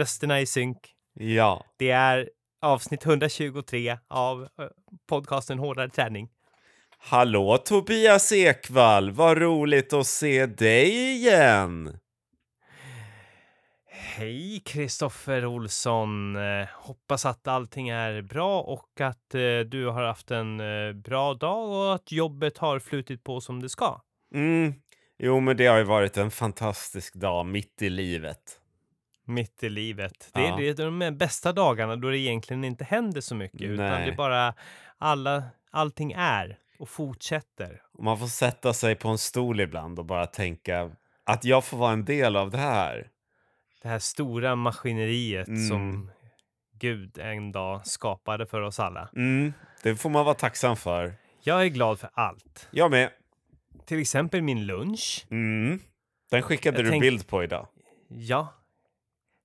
rösterna i synk. Ja. Det är avsnitt 123 av eh, podcasten Hårdare träning. Hallå Tobias Ekvall, vad roligt att se dig igen! Hej Kristoffer Olsson! Eh, hoppas att allting är bra och att eh, du har haft en bra dag och att jobbet har flutit på som det ska. Mm. Jo, men det har ju varit en fantastisk dag mitt i livet. Mitt i livet. Det är, Ja. det är de bästa dagarna då det egentligen inte händer så mycket utan det Nej. är bara alla, allting är och fortsätter. Man får sätta sig på en stol ibland och bara tänka att jag får vara en del av det här. Det här stora maskineriet Mm. som Gud en dag skapade för oss alla. Mm. Det får man vara tacksam för. Jag är glad för allt. Jag med. Till exempel min lunch. Mm. Den skickade Jag du tänk- bild på idag. Ja.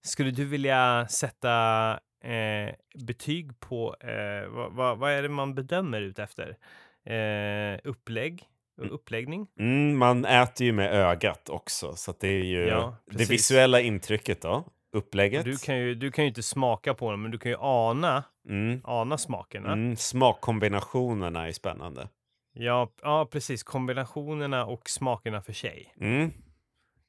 Skulle du vilja sätta eh, betyg på eh, vad, vad, vad är det man bedömer ut efter? Eh, upplägg? Uppläggning? Mm, man äter ju med ögat också, så det är ju Ja, det visuella intrycket då. Upplägget. Du kan, ju, du kan ju inte smaka på dem, men du kan ju ana, Mm. ana smakerna. Mm, smakkombinationerna är spännande. Ja, ja, precis. Kombinationerna och smakerna för sig. Mm.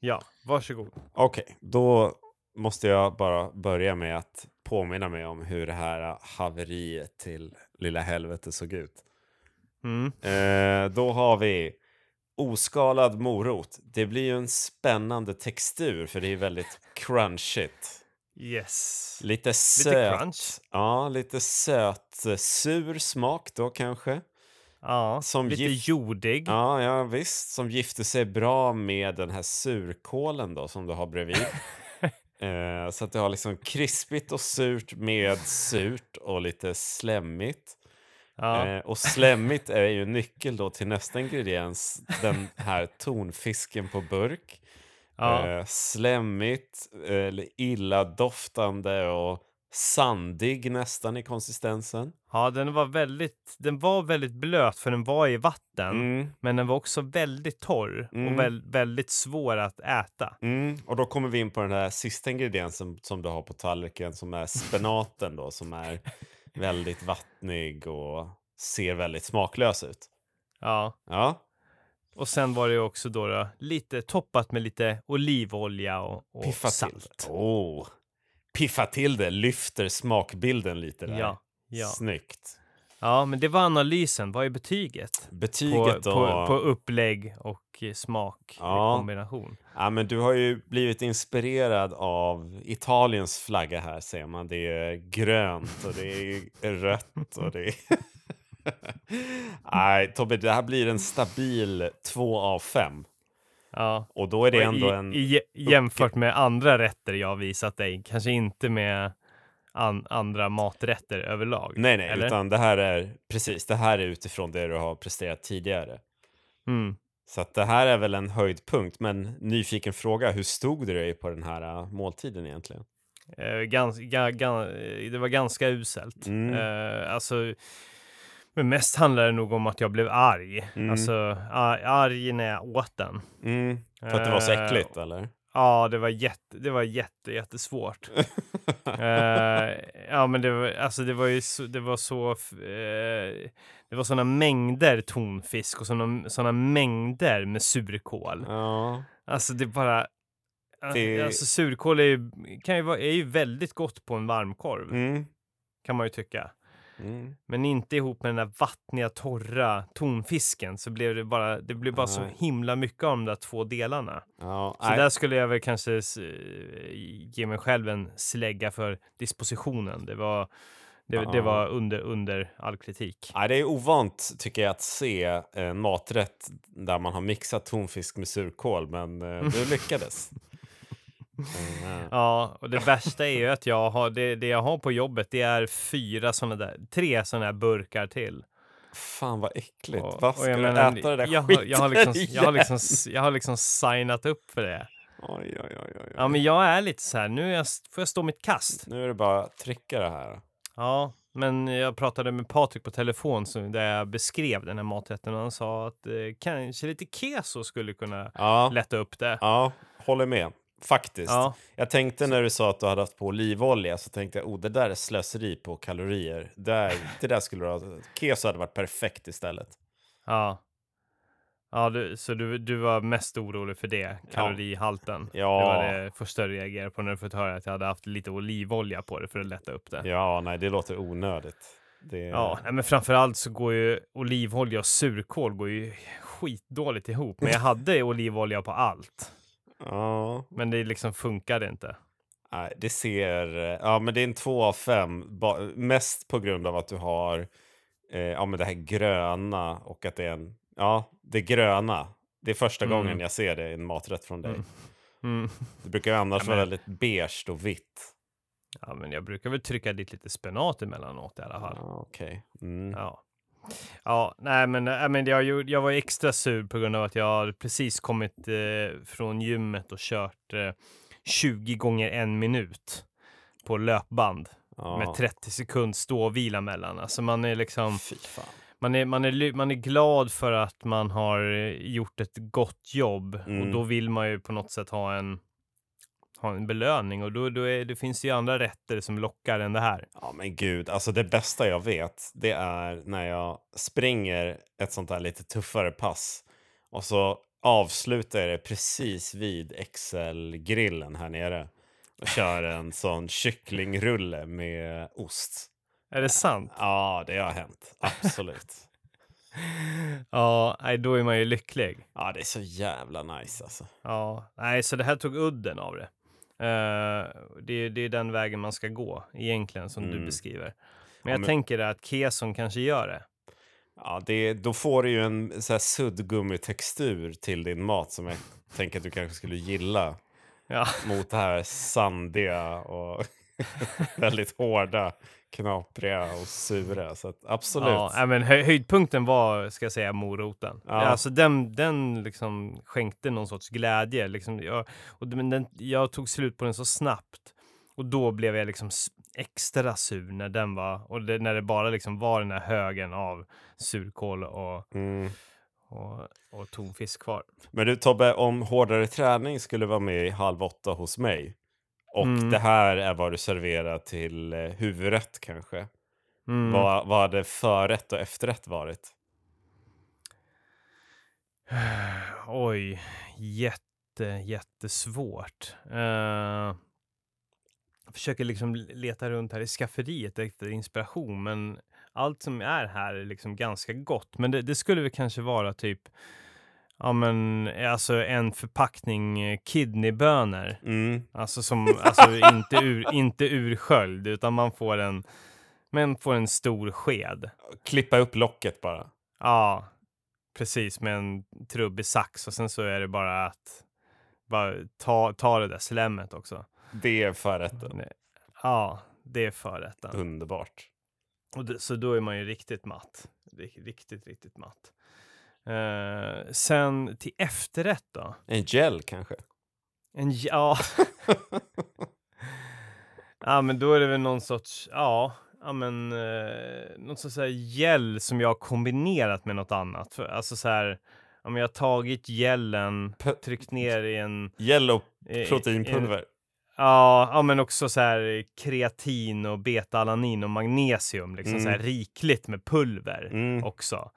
Ja, varsågod. Okej, då måste jag bara börja med att påminna mig om hur det här haveriet till lilla helvete såg ut. Mm. Eh, då har vi oskalad morot. Det blir ju en spännande textur för det är väldigt crunchigt. Yes. Lite söt. crunch. Ja, lite söt, eh, sur smak då kanske. Ja, Som lite gift- jordig. Ja, ja visst. Som gifter sig bra med den här surkålen då som du har bredvid. eh, så att du har liksom krispigt och surt med surt och lite slemmigt. Ja. Eh, och slemmigt är ju nyckel då till nästa ingrediens, den här tonfisken på burk. ja. Eh, slemmigt, eller illadoftande och sandig nästan i konsistensen. ja, den var väldigt, den var väldigt blöt för den var i vatten. Mm, Men den var också väldigt torr Mm. och väl, väldigt svår att äta. mm. Och då kommer vi in på den här sista ingrediensen som du har på tallriken som är spenaten då som är väldigt vattnig och ser väldigt smaklös ut. Ja, Ja, och sen var det också då, då lite toppat med lite olivolja och, och piffa salt. till. Oh. Piffa till det, lyfter smakbilden lite där. Ja, ja. Snyggt. ja, men det var analysen. Vad är betyget? På, Betyget då? på, på upplägg och eh, smak Ja. i kombination. Ja, men du har ju blivit inspirerad av Italiens flagga här ser man. Det är grönt och det är rött och det är... Nej, Tobbe, det här blir en stabil 2 av 5. Ja. Och då är det Och ändå i, en... i, jämfört med andra rätter jag visat dig, kanske inte med an, andra maträtter överlag. Nej, nej, eller? utan det här är precis, det här är utifrån det du har presterat tidigare. Mm. Så att det här är väl en höjdpunkt, men nyfiken fråga, hur stod du dig på den här äh, måltiden egentligen? Eh, gans, ga, ga, det var ganska uselt. Mm. Eh, alltså, men mest handlar det nog om att jag blev arg. Mm. Alltså ar, arg när jag åt den. Mm, för att det var så Eh, äckligt, eller? Ja, det var jätte, det var jätte, jättesvårt. Eh, ja, men det var, alltså det var ju så, det var så, eh, det var sådana mängder tonfisk och sådana, sådana mängder med surkål. ja. Alltså det bara, Det- alltså surkål är ju, kan ju vara, är ju väldigt gott på en varmkorv, Mm. kan man ju tycka. Mm. Men inte ihop med den där vattniga, torra tonfisken så blev det bara, det blev bara så Nej. himla mycket av de där två delarna. Ja, Så nej. där skulle jag väl kanske s- ge mig själv en slägga för dispositionen. Det var, det, det Ja. var under, under all kritik. Nej, det är ovant tycker jag att se en maträtt där man har mixat tonfisk med surkål, men eh, du lyckades. Mm. Ja, och det värsta är ju att jag har, det, det jag har på jobbet, det är fyra sådana där, tre sådana här burkar till. Fan vad äckligt. Och- Vad ska jag du menar, äta det där jag, har- jag, har liksom, jag, har liksom, jag har liksom signat upp för det. Oj, oj, oj, oj. Ja, men jag är lite så här, nu jag, får jag stå mitt kast. Nu är det bara att trycka det här. Ja, men jag pratade med Patrik på telefon så, där jag beskrev den här maträtten och han sa att eh, kanske lite keso skulle kunna Ja, lätta upp det. ja håller med. Faktiskt. Ja, Jag tänkte när du sa att du hade haft på olivolja så tänkte jag, oh det där är slöseri på kalorier. Där, det där skulle du ha, keso hade varit perfekt istället. ja. Ja, du, så du, du var mest orolig för det, kalorihalten? Ja. Det var det första du reagerade på när du fått höra att jag hade haft lite olivolja på det för att lätta upp det. Ja, nej det låter onödigt. Det... Ja, men framförallt så går ju olivolja och surkål går ju skitdåligt ihop. Men jag hade olivolja på allt. Ja. Men det liksom funkade inte. Nej, det ser... Ja, men det är en två av fem. Ba, mest på grund av att du har eh, ja, men det här gröna och att det är en... Ja, det gröna. Det är första Mm. gången jag ser det i en maträtt från dig. Mm. Mm. Det brukar ju annars Ja, vara men- väldigt beige och vitt. Ja, men jag brukar väl trycka dit lite spenat emellanåt i alla fall. Ja, Okej. Mm. Ja. Ja, nej men, nej, men jag, jag var extra sur på grund av att jag precis kommit eh, från gymmet och kört eh, 20 gånger en minut på löpband Ja. med 30 sekund ståvila mellan. Alltså man är liksom, man är, man är, man är glad för att man har eh, gjort ett gott jobb och Mm. då vill man ju på något sätt ha en, ha en belöning och då, då är, det finns ju andra rätter som lockar än det här. Ja men gud, alltså det bästa jag vet det är när jag springer ett sånt där lite tuffare pass och så avslutar jag det precis vid XL-grillen här nere och kör en sån kycklingrulle med ost. Är det sant? Ja, det har hänt. Absolut. Ja, nej, då är man ju lycklig. Ja, det är så jävla nice alltså. Ja, nej, så det här tog udden av det. Eh, det, är- det är den vägen man ska gå egentligen som du Mm. beskriver. Ja, Men jag men- tänker att keson kanske gör det. Ja, det, då får du ju en så här suddgummitextur till din mat som jag tänker att du kanske skulle gilla. Ja, mot det här sandiga och väldigt hårda, knapriga och sura. Så att, absolut. ja men hö höjdpunkten var, ska jag säga, moroten. Ja. Alltså den, den liksom skänkte någon sorts glädje. Liksom, jag, och, men den, jag tog slut på den så snabbt. Och då blev jag liksom extra sur när den var, och det, när det bara liksom var den här högen av surkål och, Mm. och, och tonfisk kvar. Men du Tobbe, om hårdare träning skulle vara med i Halv åtta hos mig och Mm. det här är vad du serverar till eh, huvudrätt kanske. Mm. Vad, vad hade förrätt och efterrätt varit? Oj, jätte, jättesvårt. Uh, jag försöker liksom leta runt här i skafferiet efter inspiration, men allt som är här är liksom ganska gott. Men det, det skulle väl kanske vara typ, ja men alltså en förpackning eh, kidneybönor. Mm. Alltså som, alltså inte ur, inte ursköld, utan man får en, man får en stor sked. Klippa upp locket bara. Ja, precis med en trubbig sax och sen så är det bara att bara ta, ta det där slemmet också. Det är förrätten. Nej. Ja, det är förrätten. Underbart. Och det, så då är man ju riktigt matt. Rik- Riktigt, riktigt matt. Eh, sen till efterrätt då? En gel kanske? En, ja. ja, men då är det väl någon sorts, ja, ja men eh, någon sorts så här gel som jag har kombinerat med något annat. För, alltså så här, om jag har tagit gelen, tryckt ner i en, Gel och proteinpulver. ja, ja, men också så här kreatin och beta-alanin och magnesium, liksom så här Mm. rikligt med pulver Mm. också.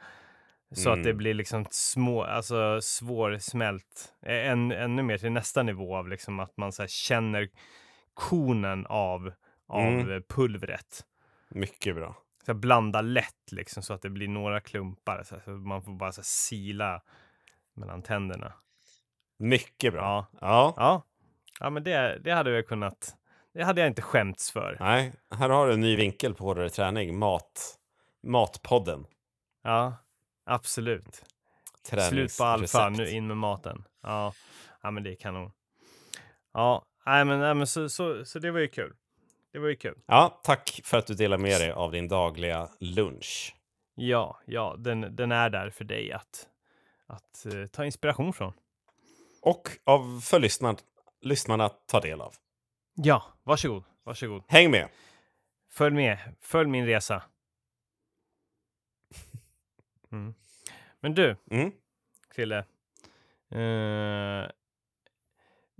Så att det Mm. blir liksom små, alltså svårsmält. Än, ännu mer till nästa nivå av liksom att man så känner konen av, av Mm. pulvret. Mycket bra. Så blanda lätt liksom så att det blir några klumpar. Så, så man får bara så sila mellan tänderna. Mycket bra. Ja, Ja. ja. ja men det, det hade jag kunnat. Det hade jag inte skämts för. Nej, här har du en ny vinkel på hårdare träning. Mat. Matpodden. Ja, absolut. Slut på alfa, nu in med maten. Ja, ja men det är kanon. Ja, nej men, nej, men så, så, så det var ju kul. Det var ju kul. Ja, tack för att du delar med dig av din dagliga lunch. Ja, ja, den, den är där för dig att, att eh, ta inspiration från. Och av för lyssnarna, lyssnarna att ta del av. Ja, varsågod, varsågod. Häng med! Följ med, följ min resa. Mm. Men du, Mm. Krille. Eh,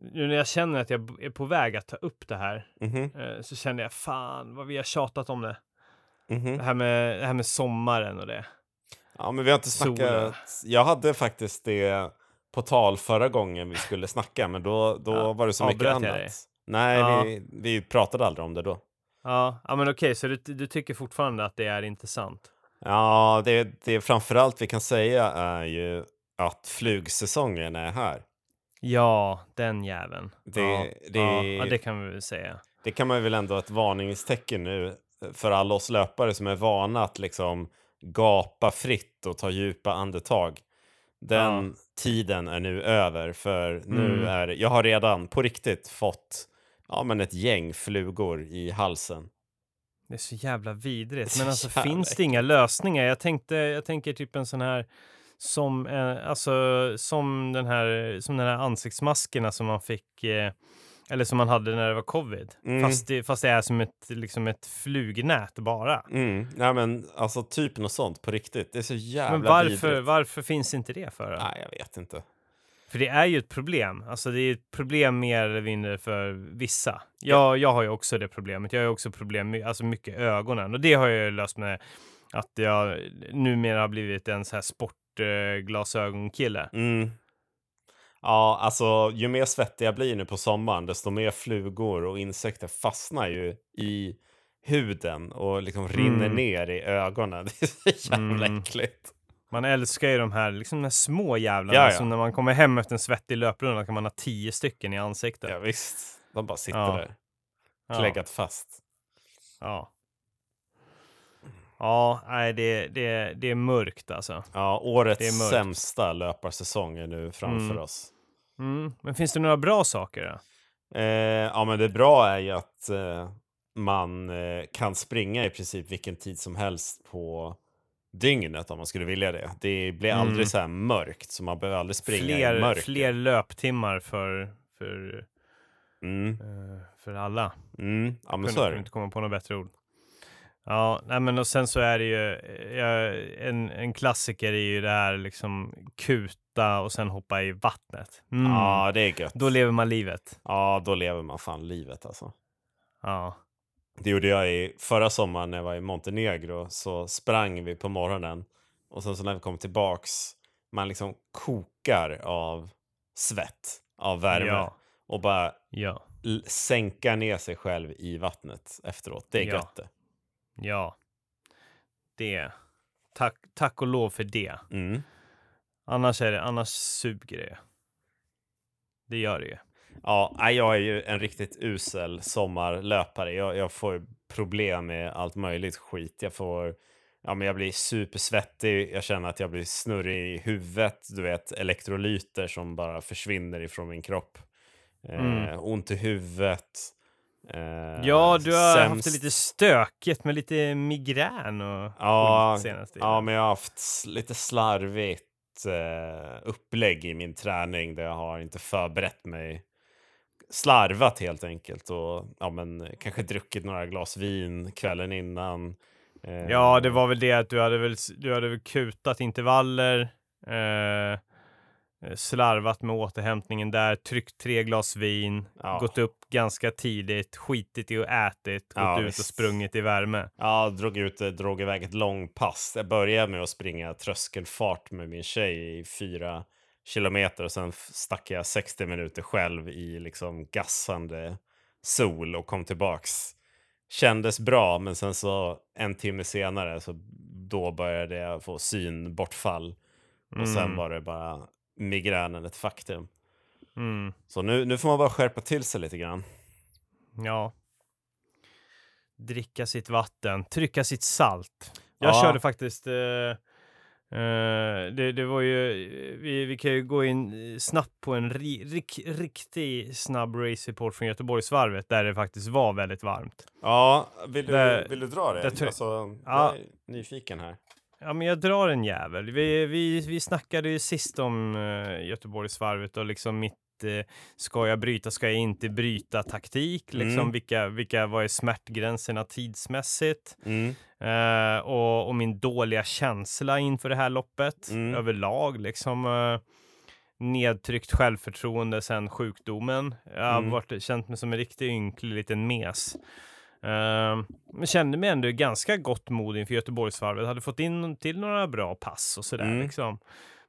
nu när jag känner att jag är på väg att ta upp det här Mhm, eh, så känner jag fan vad vi har tjatat om det. mhm. Det här med, det här med sommaren och det. Ja, men vi har inte Solen. snackat. Jag hade faktiskt det på tal förra gången vi skulle snacka, men då, då Ja, var det så mycket annat. dig? Nej, Ja. vi, vi pratade aldrig om det då. Ja, ja men okej, så du, du tycker fortfarande att det är intressant? Ja, det, det framförallt vi kan säga är ju att flugsäsongen är här. Ja, den jäveln. Det- ja, det- ja, ja, det kan vi väl säga. Det kan man väl ändå ett varningstecken nu för alla oss löpare som är vana att liksom gapa fritt och ta djupa andetag. Den tiden är nu över för nu Mm. är jag har redan på riktigt fått ja, men ett gäng flugor i halsen. Det är så jävla vidrigt. Men alltså jävla finns det inga lösningar? Jag tänkte, jag tänker typ en sån här som, eh, alltså som den här, som den här ansiktsmaskerna som man fick, eh, eller som man hade när det var covid. Mm. Fast, det, fast det är som ett, liksom ett flugnät bara. Mm. Ja, men alltså typ något sånt på riktigt. Det är så jävla Men varför, vidrigt. varför finns inte det för? Då? Nej, jag vet inte. För det är ju ett problem. Alltså det är ett problem mer eller mindre för vissa. Jag, jag har ju också det problemet. Jag har ju också problem med alltså mycket ögonen och det har jag ju löst med att jag numera har blivit en så här sportglasögonkille. Mm. Ja, alltså ju mer svettig jag blir nu på sommaren, desto mer flugor och insekter fastnar ju i huden och liksom rinner Mm. ner i ögonen. Det är så jävla Mm. äckligt. Man älskar ju de här, liksom de här små jävlarna Ja, ja. som när man kommer hem efter en svettig löprunda kan man ha tio stycken i ansiktet. Ja, visst, de bara sitter Ja. där, kläggat fast. Ja. Ja, nej, det, det, det är mörkt alltså. Ja, Det årets sämsta löparsäsong är nu framför Mm. oss. Mm. Men finns det några bra saker då? Eh, ja, men det bra är ju att eh, man eh, kan springa i princip vilken tid som helst på dygnet om man skulle vilja det. Det blir aldrig Mm. så här mörkt, så man behöver aldrig springa i fler, mörker. fler löptimmar för, för, Mm, eh, för alla. mm, ja, men är kunde inte komma på något bättre ord. Ja, nej men och sen så är det ju eh, jag, en, en klassiker är ju det här liksom kuta och sen hoppa i vattnet. Mm. Ja, det är gött. Då lever man livet. Ja, då lever man fan livet alltså. Ja. Det gjorde jag i förra sommaren när jag var i Montenegro. Så sprang vi på morgonen och sen så när vi kom tillbaks, man liksom kokar av svett, av värme Ja. och bara Ja. sänka ner sig själv i vattnet efteråt. Det är Ja. gött det. Ja. Det. Tack, tack och lov för det. Mm. Annars är det, annars suger det. Det gör det ju. Ja, jag är ju en riktigt usel sommarlöpare. Jag, jag får problem med allt möjligt skit. Jag får, ja men jag blir supersvettig, jag känner att jag blir snurrig i huvudet, du vet elektrolyter som bara försvinner ifrån min kropp. Eh, Mm. ont i huvudet. Eh, Ja, du har haft sämst- det lite stökigt med lite migrän och Ja, skit senaste Ja, men jag har haft lite slarvigt eh, upplägg i min träning där jag har inte förberett mig. Slarvat helt enkelt och ja, men, kanske druckit några glas vin kvällen innan. Eh, Ja, det var väl det att du hade väl, du hade väl kutat intervaller, eh, slarvat med återhämtningen där, tryckt tre glas vin, Ja. gått upp ganska tidigt, skitit i och ätit, gått Ja, ut och sprungit i värme. Ja, drog ut, drog iväg ett långpass. Jag började med att springa tröskelfart med min tjej i fyra kilometer och sen stack jag 60 minuter själv i liksom gassande sol och kom tillbaks. Kändes bra, men sen så en timme senare så då började jag få synbortfall och sen Mm. var det bara migränen ett faktum. Mm, Så nu, nu får man bara skärpa till sig lite grann. ja. Dricka sitt vatten, trycka sitt salt. Jag Ja. körde faktiskt eh, Eh, det, det var ju, vi, vi kan ju gå in eh, snabbt på en ri, rik, riktig snabb race-report från Göteborgsvarvet där det faktiskt var väldigt varmt. Ja, vill du, Där- vill du dra det? där alltså, Ja. Jag är nyfiken här. Ja, men jag drar en jävel. Vi, vi, vi snackade ju sist om uh, Göteborgsvarvet och liksom mitt eh, ska jag bryta, ska jag inte bryta taktik? Liksom Mm. vilka, vilka, vad är smärtgränserna tidsmässigt? Mm. Eh, och, och min dåliga känsla inför det här loppet Mm. överlag liksom. eh, nedtryckt självförtroende sedan sjukdomen. Jag har Mm. varit, känt mig som en riktig ynklig liten mes. Uh, men kände mig ändå ganska gott mod inför Göteborgsvarvet. Hade fått in till några bra pass och sådär Mm. liksom.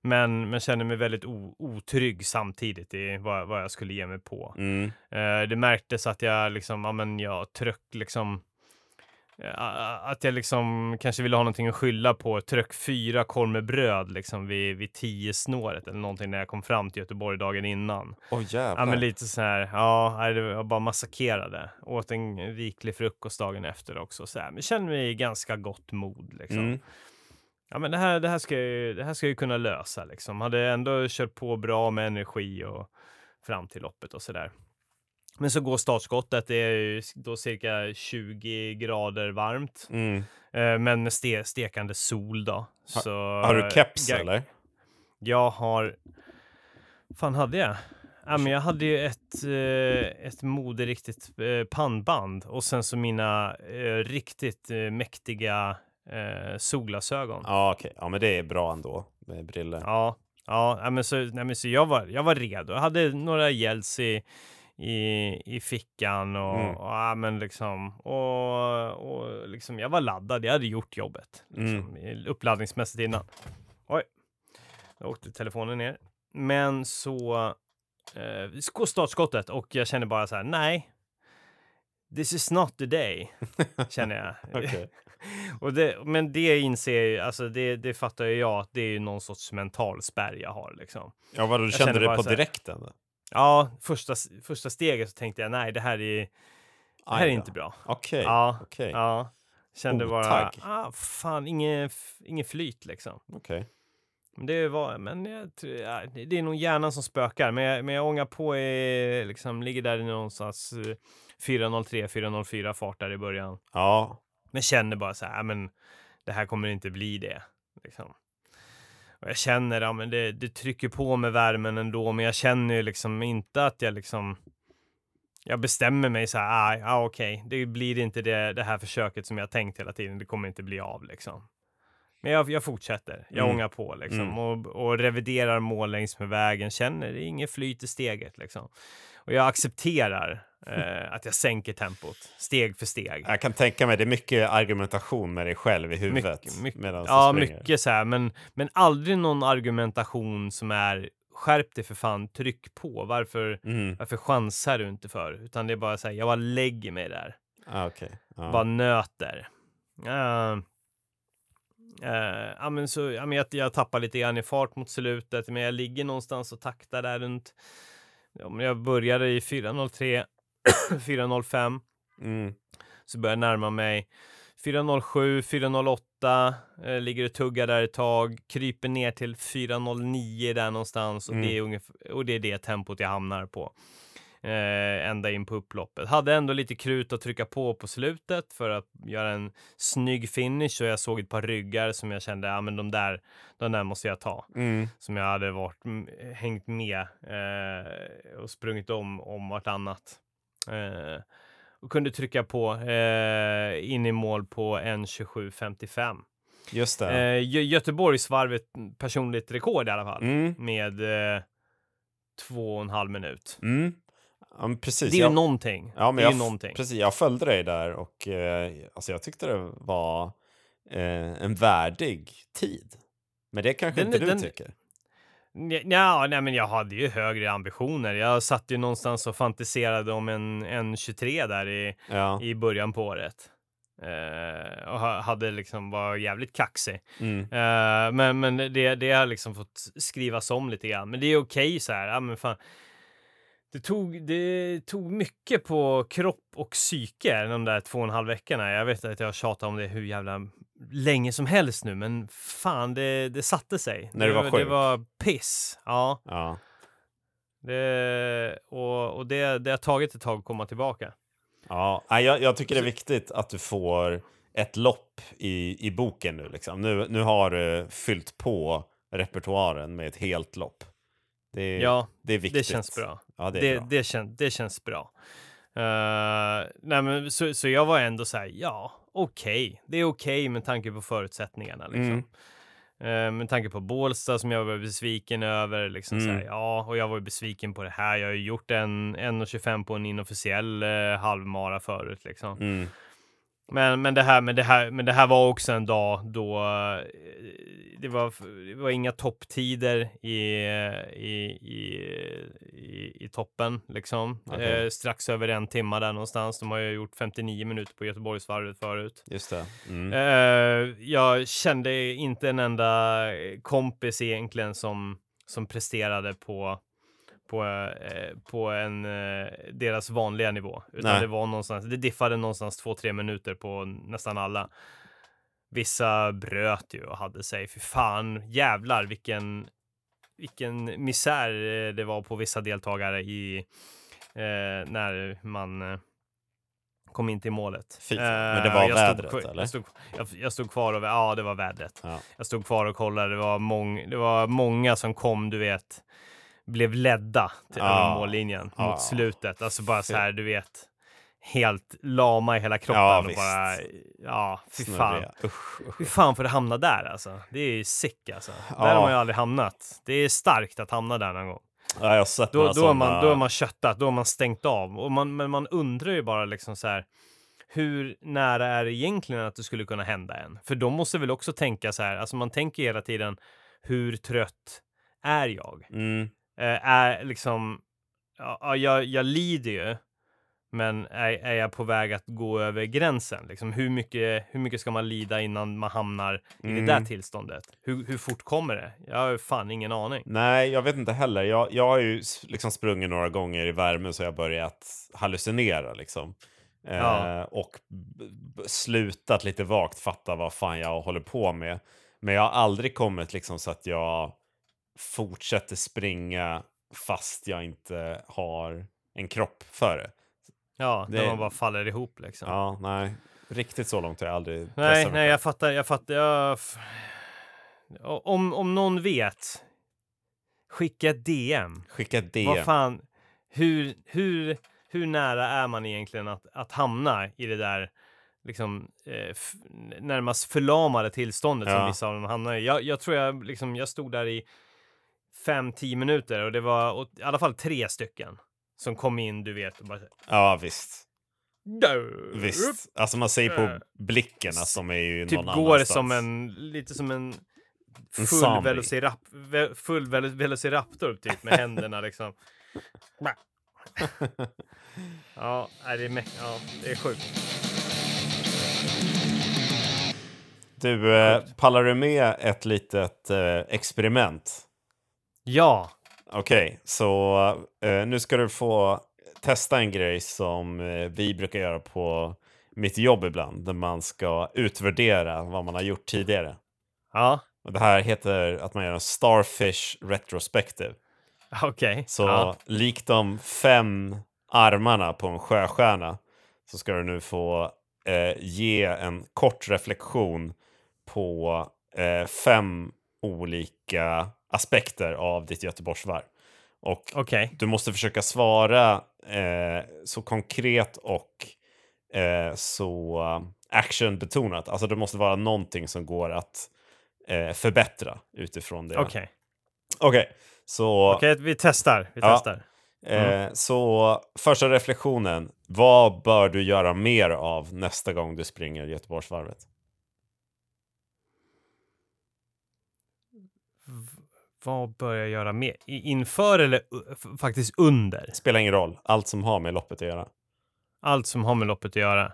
Men, men kände mig väldigt o, otrygg samtidigt i vad, vad jag skulle ge mig på. Mm. Eh, det märktes att jag liksom, ja men jag tryck liksom eh, att jag liksom kanske ville ha någonting att skylla på. Tryck fyra korv med bröd liksom vid, vid tio snåret eller någonting när jag kom fram till Göteborg dagen innan. Åh jävlar. Ja men lite så här, ja, jag bara massakrerade. Åt en riklig frukost dagen efter också så här. Men kände mig i ganska gott mod liksom. Mm. Ja men det här, det här ska jag ju, det här ska jag ju kunna lösa liksom. Hade ändå kört på bra med energi och fram till loppet och sådär. Men så går startskottet, det är ju då cirka 20 grader varmt. Mm. Eh, men med ste stekande sol då. Så, Har du keps jag, eller? Jag har... fan hade jag? Ja, men jag hade ju ett, eh, ett moderiktigt eh, pannband och sen så mina riktigt mäktiga eh, solglasögon. Ja okej, ja men det är bra ändå med briller. Ja, ja, men så, nej, men så jag, var, jag var redo. Jag hade några gels i, i, i fickan och, Mm. och, ja, men liksom, och, och liksom, jag var laddad. Jag hade gjort jobbet liksom, i- uppladdningsmässigt innan. Oj, då åkte telefonen ner. Men så eh, startskottet och jag känner bara så här, nej. This is not the day, känner jag. Och det, men det inser jag alltså det, det fattar ju jag att det är ju någon sorts mental spärr jag har liksom. Ja vadå, du kände känner det bara på här- direkten? Ja, första, första steget så tänkte jag nej, det här är, det här är inte bra. Okej, Ja, okej, ja. Kände bara, Otagg. ah, fan, inget, inget flyt liksom. okej. Men det var, men jag, det är nog hjärnan som spökar. Men jag, men jag ångar på, i, liksom, ligger där i någonstans eh, 403, 404 fart där i början. Ja, men känner bara så här, men det här kommer inte bli det. Liksom. Och jag känner, ja men det, det trycker på med värmen ändå, men jag känner ju liksom inte att jag liksom jag bestämmer mig så här, ah, ja okej, det blir inte det, det här försöket som jag tänkt hela tiden, det kommer inte bli av liksom. Men jag, jag fortsätter, jag Mm. ångar på liksom Mm. och, och reviderar mål längs med vägen, känner det är inget flyt i steget liksom. Och jag accepterar eh, att jag sänker tempot steg för steg. jag kan tänka mig det är mycket argumentation med dig själv i huvudet. Mycket, mycket, ja, springer. mycket så här, men, men aldrig någon argumentation som är skärp dig för fan, tryck på. Varför, Mm. varför chansar du inte för? Utan det är bara så här, jag bara lägger mig där, Ah, okej. Ja. bara nöter. Uh, ja, men så, ja, men jag, jag tappar lite grann i fart mot slutet, men jag ligger någonstans och taktar där runt. Ja, jag började i 4.03, 4.05 Mm. så börjar jag närma mig 407, 408, eh, ligger och tuggar där ett tag, kryper ner till 409 där någonstans och, Mm. det är ungefär, och det är det tempot jag hamnar på. Eh, ända in på upploppet. Hade ändå lite krut att trycka på på slutet för att göra en snygg finish och jag såg ett par ryggar som jag kände, ja men de där, de där måste jag ta Mm. som jag hade varit, m- hängt med eh, och sprungit om, om vartannat. Eh, och kunde trycka på eh, in i mål på 1.27.55. Just det. Eh, Gö- Göteborgsvarvet, personligt rekord i alla fall, Mm. med eh, två och en halv minut. Mm. Ja, precis. Det är ju jag, någonting. ja, men det är jag, ju någonting. Precis, jag följde dig där och eh, alltså jag tyckte det var eh, en värdig tid. Men det kanske Den- inte du den- tycker? Nja, nja, nej, men jag hade ju högre ambitioner. Jag satt ju någonstans och fantiserade om en, en 23 där i, Ja. i början på året. Eh, och ha- hade liksom var jävligt kaxig. Mm. Eh, men men det, det har liksom fått skrivas om lite grann. Men det är okej så här. Ja, men fan. Det tog, det tog mycket på kropp och psyke de där två och en halv veckorna. Jag vet att jag har tjatat om det hur jävla länge som helst nu, men fan, det, det satte sig. När du var sjuk? Det var piss. Ja, Ja. det, och, och det, det har tagit ett tag att komma tillbaka. Ja, jag, jag tycker det är viktigt att du får ett lopp i, i boken nu. Liksom. nu. Nu har du fyllt på repertoaren med ett helt lopp. Det, Ja, det är viktigt. det känns bra. Ja, det det, bra. det, kän, det känns bra. Eh, nej, men så, så jag var ändå så här, ja, okej. Det är okej med tanke på förutsättningarna. Liksom. Mm. Eh, med tanke på Bålsta som jag var besviken över. Liksom Mm. så här, ja, och jag var besviken på det här. Jag har ju gjort en 1.25 på en inofficiell eh, halvmara förut. Liksom. Mm. Men, men, det här, men, det här, men det här var också en dag då eh, det var, det var inga topptider i, i, i, i, i toppen. Liksom. Okej. Eh, strax över en timma där någonstans. De har ju gjort 59 minuter på Göteborgsvarvet förut. Just det. Mm. Eh, jag kände inte en enda kompis egentligen som, som presterade på, på, eh, på en, eh, deras vanliga nivå. Utan Nej. det var någonstans, det diffade någonstans två, tre minuter på nästan alla. Vissa bröt ju och hade sig, för fan jävlar vilken, vilken misär eh, det var på vissa deltagare i eh, när man eh, kom in till målet. Fy. Men det var jag stod vädret, kvar- eller? Jag stod, jag, jag stod kvar och, ja det var vädret. Ja. Jag stod kvar och kollade, det var, mång, det var många som kom, du vet, blev ledda till Ja. mållinjen Ja. mot slutet. Alltså bara så här, du vet, helt lama i hela kroppen Ja, och visst. bara, ja, fy fan. Snurriga. Usch, usch. Hur fan får det hamna där alltså? Det är ju sick alltså. Ja. Där har man ju aldrig hamnat. Det är starkt att hamna där någon gång. Ja, jag har sett Då, då, är man, såna- då är man köttat, då har man stängt av. Och man, men man undrar ju bara liksom så här, hur nära är det egentligen att det skulle kunna hända en? För de måste väl också tänka så här, alltså man tänker hela tiden, hur trött är jag? Mm. Eh, är liksom, ja, ja, jag, jag lider ju, men är, är jag på väg att gå över gränsen? Liksom, hur, mycket, hur mycket ska man lida innan man hamnar i det där Mm. tillståndet? Hur, hur fort kommer det? Jag har fan ingen aning. Nej, jag vet inte heller. Jag, jag har ju liksom sprungit några gånger i värmen så jag börjat hallucinera liksom. Eh, Ja. och b- b- slutat lite vagt fatta vad fan jag håller på med. Men jag har aldrig kommit liksom så att jag fortsätter springa fast jag inte har en kropp för det. Ja, när Det- man bara faller ihop liksom. Ja, nej. Riktigt så långt har jag aldrig Nej, nej, jag fattar. Jag fattar. Jag... Om, om någon vet, skicka ett DM. Skicka ett DM. Vad fan, hur, hur, hur nära är man egentligen att, att hamna i det där liksom, eh, närmast förlamade tillståndet som Ja. vissa av dem hamnar i? Jag, jag tror jag, liksom, jag stod där i fem, tio minuter och det var i alla fall tre stycken som kom in, du vet, och bara... Ja, visst. Upp. Visst. Alltså man ser på Eh, blicken att de är ju typ någon går annanstans. som en, lite som en En full, velocirap, ve, full vel, velociraptor typ med händerna liksom. ja, det är, ja, det är sjukt. Du, eh, pallar du med ett litet eh, experiment? Ja, Okej, så eh, nu ska du få testa en grej som eh, vi brukar göra på mitt jobb ibland, där man ska utvärdera vad man har gjort tidigare. ja, Och det här heter att man gör en Starfish Retrospective. okej. Så ja. likt de fem armarna på en sjöstjärna så ska du nu få eh, ge en kort reflektion på eh, fem olika aspekter av ditt Göteborgsvarv. Och Okej, du måste försöka svara eh, så konkret och eh, så actionbetonat. Alltså det måste vara någonting som går att eh, förbättra utifrån det. okej. Okej, så... Okej, vi testar. Vi Ja. testar. Eh, så första reflektionen. Vad bör du göra mer av nästa gång du springer Göteborgsvarvet? Vad bör jag göra mer? Inför eller faktiskt under? Spelar ingen roll. Allt som har med loppet att göra. allt som har med loppet att göra.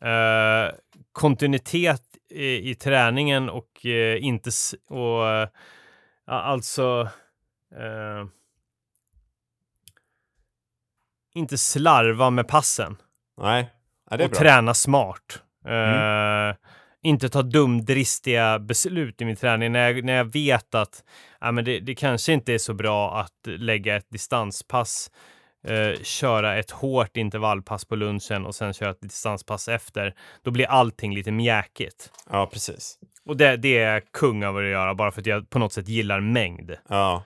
Eh, kontinuitet i, i träningen och eh, inte och ja, alltså inte slarva med passen Nej, ja, det är och bra. träna smart. Eh, Inte ta dumdristiga beslut i min träning när jag, när jag vet att ja, men det, det kanske inte är så bra att lägga ett distanspass, eh, köra ett hårt intervallpass på lunchen och sen köra ett distanspass efter. Då blir allting lite mjäkigt. Ja, precis. Och det, det är jag kung över att göra bara för att jag på något sätt gillar mängd. Ja,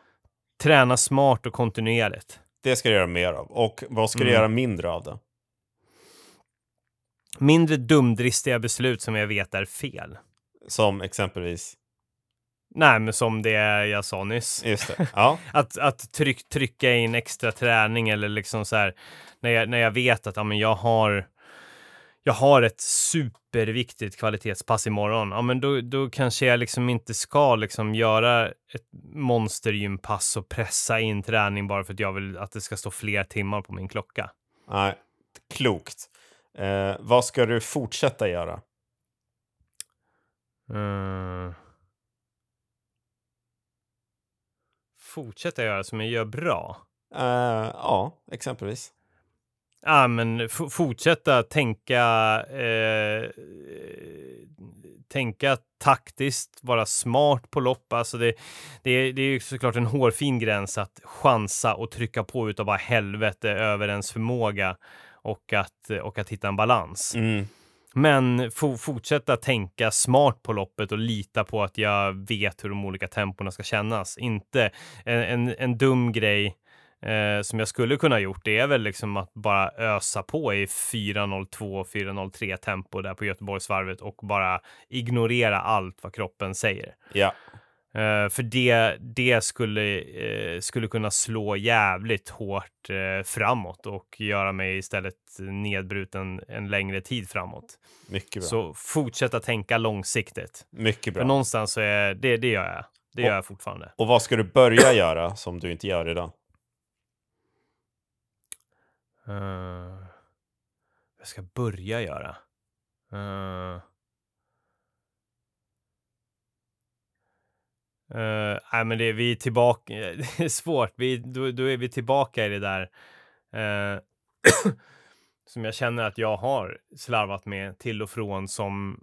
Träna smart och kontinuerligt. det ska du göra mer av. Och vad ska du Mm. göra mindre av då? Mindre dumdristiga beslut som jag vet är fel. Som exempelvis... Nej, men som det jag sa nyss. Just det. Ja. Att, att tryck, trycka in extra träning eller liksom så här när jag, när jag vet att ja, men jag har jag har ett superviktigt kvalitetspass imorgon, ja men då, då kanske jag liksom inte ska liksom göra ett monstergympass och pressa in träning bara för att jag vill att det ska stå fler timmar på min klocka. Nej, klokt. Eh, vad ska du fortsätta göra? Uh... Fortsätta göra som jag gör bra? Uh, ja, exempelvis. Ja, men fortsätta tänka, eh, tänka taktiskt, vara smart på lopp. Alltså det, det, det är ju såklart en hårfin gräns att chansa och trycka på utav bara helvete över ens förmåga och att, och att hitta en balans. Mm. Men fortsätta tänka smart på loppet och lita på att jag vet hur de olika tempona ska kännas. Inte en, en, en dum grej eh, som jag skulle kunna gjort, det är väl liksom att bara ösa på i 4.02, 4.03 tempo där på Göteborgsvarvet och bara ignorera allt vad kroppen säger. Ja. Uh, för det, det skulle, uh, skulle kunna slå jävligt hårt uh, framåt och göra mig istället nedbruten en längre tid framåt. Mycket bra. Så fortsätta tänka långsiktigt. Mycket bra. För någonstans så är det, det gör jag. Det och, gör jag fortfarande. Och vad ska du börja göra som du inte gör idag? Uh, jag ska börja göra? Uh, uh, nej, men det, vi är tillbaka. Det är svårt. Vi, då, då är vi tillbaka i det där uh, som jag känner att jag har slarvat med till och från som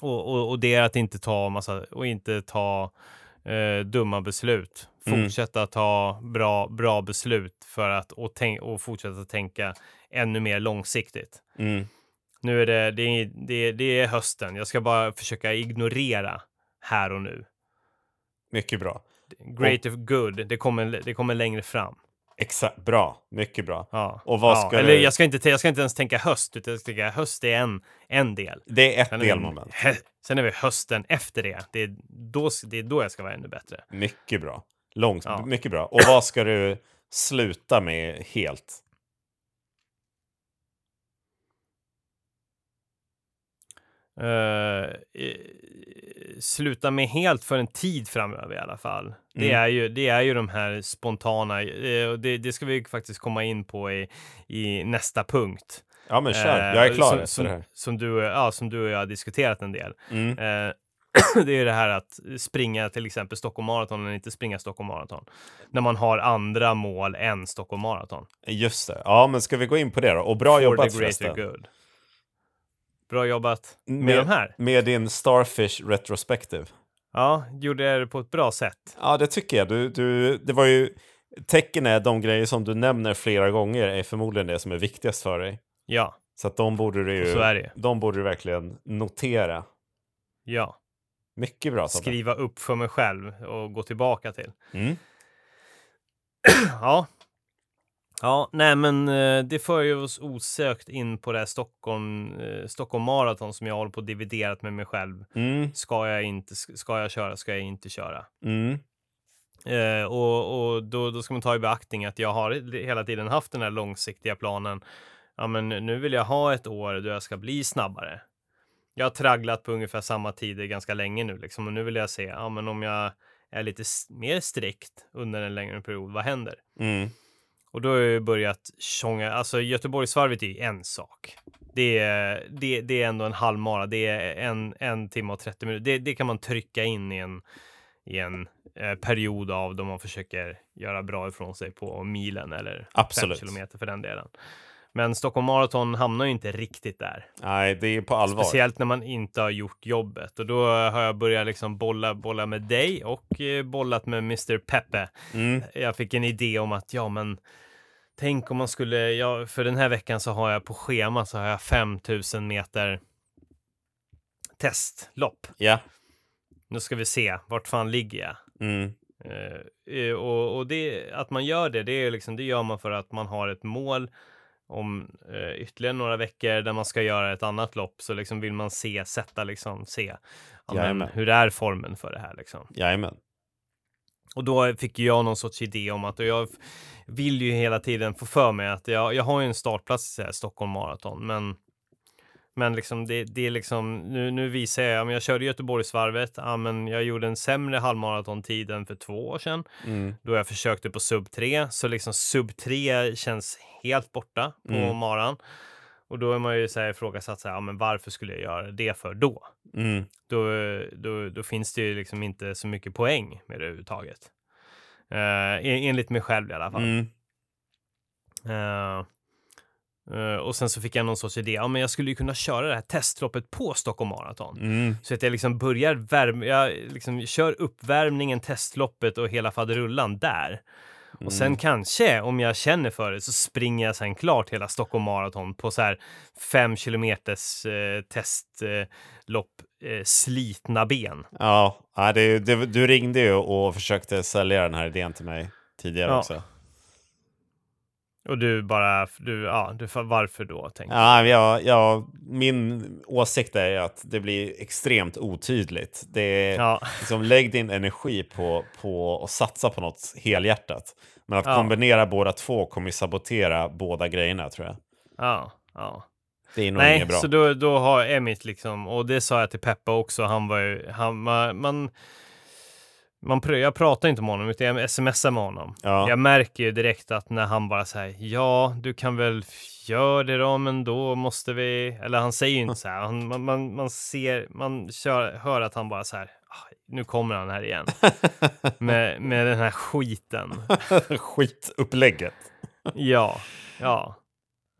och, och, och det är att inte ta massa och inte ta uh, dumma beslut. Mm. fortsätta mm. ta bra, bra beslut för att och, tänk, och fortsätta tänka ännu mer långsiktigt. Mm. Nu är det, det, det, det är hösten. Jag ska bara försöka ignorera här och nu. Mycket bra. Great och, good, det kommer, det kommer längre fram. Exakt, bra. Mycket bra. Ja. Och vad ska Eller du... jag ska, inte, jag ska inte ens tänka höst, utan jag ska tänka höst är en, en del. Det är ett sen delmoment. Är vi, sen är vi hösten efter det. Det är, då, det är då jag ska vara ännu bättre. Mycket bra. Långt, ja. mycket bra. Och vad ska du sluta med helt? Uh, sluta med helt för en tid framöver i alla fall. Mm. Det, är ju, det är ju de här spontana, uh, det, det ska vi faktiskt komma in på i, i nästa punkt. Ja men kör, uh, jag är klar som, som, det här. Som du, ja, som du och jag har diskuterat en del. Mm. det är det här att springa till exempel Stockholm Marathon eller inte springa Stockholm Marathon. När man har andra mål än Stockholm Marathon. Just det. Ja, men ska vi gå in på det då? Och bra For jobbat förresten. Good. Bra jobbat med, med de här. Med din Starfish Retrospective. Ja, gjorde jag det på ett bra sätt? Ja, det tycker jag. Du, du, det var ju... Tecken är de grejer som du nämner flera gånger är förmodligen det som är viktigast för dig. Ja. Så att de borde du ju... De borde du verkligen notera. Ja. Mycket bra. Skriva upp för mig själv och gå tillbaka till. Mm. ja. Ja, nej men eh, det för ju oss osökt in på det här Stockholm, eh, Stockholm Marathon som jag håller på att dividerat med mig själv. Mm. Ska jag inte, ska jag köra, ska jag inte köra? Mm. Eh, och och då, då ska man ta i beaktning att jag har hela tiden haft den här långsiktiga planen. Ja, men nu vill jag ha ett år då jag ska bli snabbare jag har tragglat på ungefär samma tider ganska länge nu liksom och nu vill jag se, ja men om jag är lite mer strikt under en längre period, vad händer? Mm. Och då har jag börjat tjonga, alltså Göteborgsvarvet är en sak. Det är, det, det är ändå en halvmara, det är en, en timme och 30 minuter. Det, det kan man trycka in i en, i en eh, period av då man försöker göra bra ifrån sig på milen eller Absolut. fem kilometer för den delen. Men Stockholm Marathon hamnar ju inte riktigt där. Nej, det är på allvar. Speciellt när man inte har gjort jobbet. Och då har jag börjat liksom bolla, bolla med dig och eh, bollat med Mr Peppe. Mm. Jag fick en idé om att, ja men tänk om man skulle, ja, för den här veckan så har jag på schema så har jag 5000 meter testlopp. Ja. Nu ska vi se, vart fan ligger jag? Mm. Uh, och, och det, att man gör det, det, är liksom, det gör man för att man har ett mål om eh, ytterligare några veckor där man ska göra ett annat lopp så liksom vill man se, sätta liksom, se ja, men, Jajamän. hur är formen för det här liksom. Jajamän. Och då fick jag någon sorts idé om att och jag vill ju hela tiden få för mig att jag, jag har ju en startplats i Stockholm Marathon, men men liksom det, det är liksom nu, nu visar jag, men jag körde Göteborgsvarvet, ja, men jag gjorde en sämre halvmaratontid än för två år sedan Mm. då jag försökte på sub 3, så liksom sub 3 känns helt borta på Mm. maran. Och då är man ju så här ifrågasatt, så här, ja, men varför skulle jag göra det för då? Mm. Då, då, då finns det ju liksom inte så mycket poäng med det överhuvudtaget. Uh, enligt mig själv i alla fall. Mm. Eh, och sen så fick jag någon sorts idé, ja men jag skulle ju kunna köra det här testloppet på Stockholm Marathon. Mm. Så att jag liksom börjar värma, jag liksom kör uppvärmningen, testloppet och hela faderullan där. Och sen Mm. kanske, om jag känner för det, så springer jag sen klart hela Stockholm Marathon på så här fem kilometers eh, testlopp, eh, slitna ben. Ja, ja det, det, du ringde ju och försökte sälja den här idén till mig tidigare Ja. också. Och du bara, du, ja, du, varför då? Tänkte jag. Ja, jag, jag, min åsikt är att det blir extremt otydligt. Det är, Ja, liksom, lägg din energi på, på att satsa på något helhjärtat. Men att Ja. kombinera båda två kommer sabotera båda grejerna tror jag. ja, ja. Det är nog Nej, inget bra. så då, då har Emmett liksom, och det sa jag till Peppa också, han var ju, han, man, man, man prö- jag pratar inte med honom, utan jag smsar med honom. Ja. Jag märker ju direkt att när han bara säger ja, du kan väl göra det då, men då måste vi, eller han säger ju inte så här, han, man, man, man ser, man kör, hör att han bara så här, "Ah, nu kommer han här igen, med, med den här skiten. Skitupplägget. Ja, ja.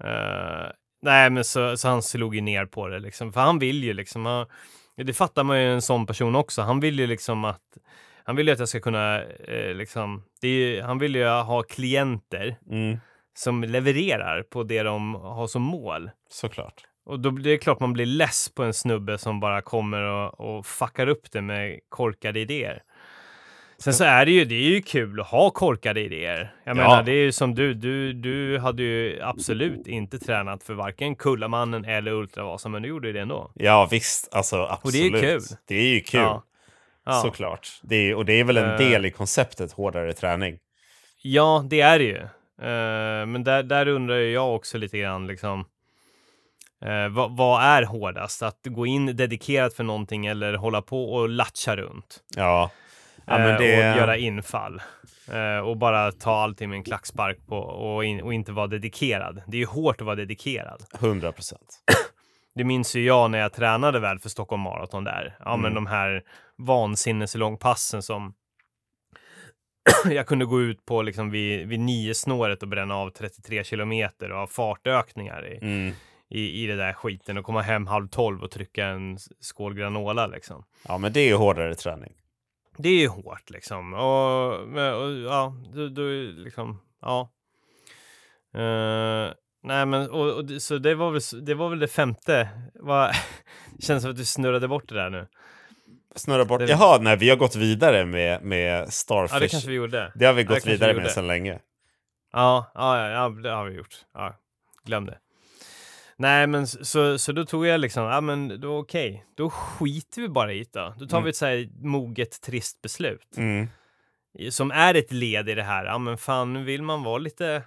Eh, nej, men så, så han slog ju ner på det liksom, för han vill ju liksom, han, det fattar man ju en sån person också, han vill ju liksom att han vill ju att jag ska kunna, eh, liksom, är ju, han vill ju ha klienter Mm, som levererar på det de har som mål. såklart. Och då det klart man blir less på en snubbe som bara kommer och, och fuckar upp det med korkade idéer. Sen så är det ju, det är ju kul att ha korkade idéer. Jag Ja. menar, det är ju som du, du, du hade ju absolut inte tränat för varken Kullamannen eller Ultravasan, men du gjorde ju det ändå. Ja visst, alltså absolut. det är ju kul. Det är ju kul. Ja. Ja. Såklart. Det är, och det är väl en Eh. del i konceptet hårdare träning. Ja, det är det ju. Eh, men där, där undrar jag också lite grann liksom. eh, vad, vad är hårdast? Att gå in dedikerat för någonting eller hålla på och latcha runt? Ja, ja det... Och göra infall. Och bara ta allting med en klackspark på och, in, och inte vara dedikerad. Det är ju hårt att vara dedikerad. 100 procent. Det minns ju jag när jag tränade väl för Stockholm Marathon där. Ja, men Mm. de här vansinneslångpassen som jag kunde gå ut på liksom vid, vid nio snåret och bränna av 33 kilometer och ha fartökningar i, Mm. i, i det där skiten och komma hem halv tolv och trycka en skål granola liksom. Ja, men det är ju hårdare träning. Det är ju hårt liksom. Och, men- och ja, då, då liksom, ja. Eh, nej men, och, och, så det var väl, det var väl det femte. Vad, det känns som att du snurrade bort det där nu. Snurra bort. Det- Jaha, nej, vi har gått vidare med, med Starfish. Ja, det kanske vi gjorde. Det har vi Ja, gått vi vidare med gjorde. sedan länge. Ja, ja, ja, ja, det har vi gjort. Ja, glöm det. Nej, men så, så då tog jag liksom, ja men då okej, då skiter vi bara i det då. Då tar Mm. vi ett så här moget, trist beslut. Mm. Som är ett led i det här, ja men fan, nu vill man vara lite,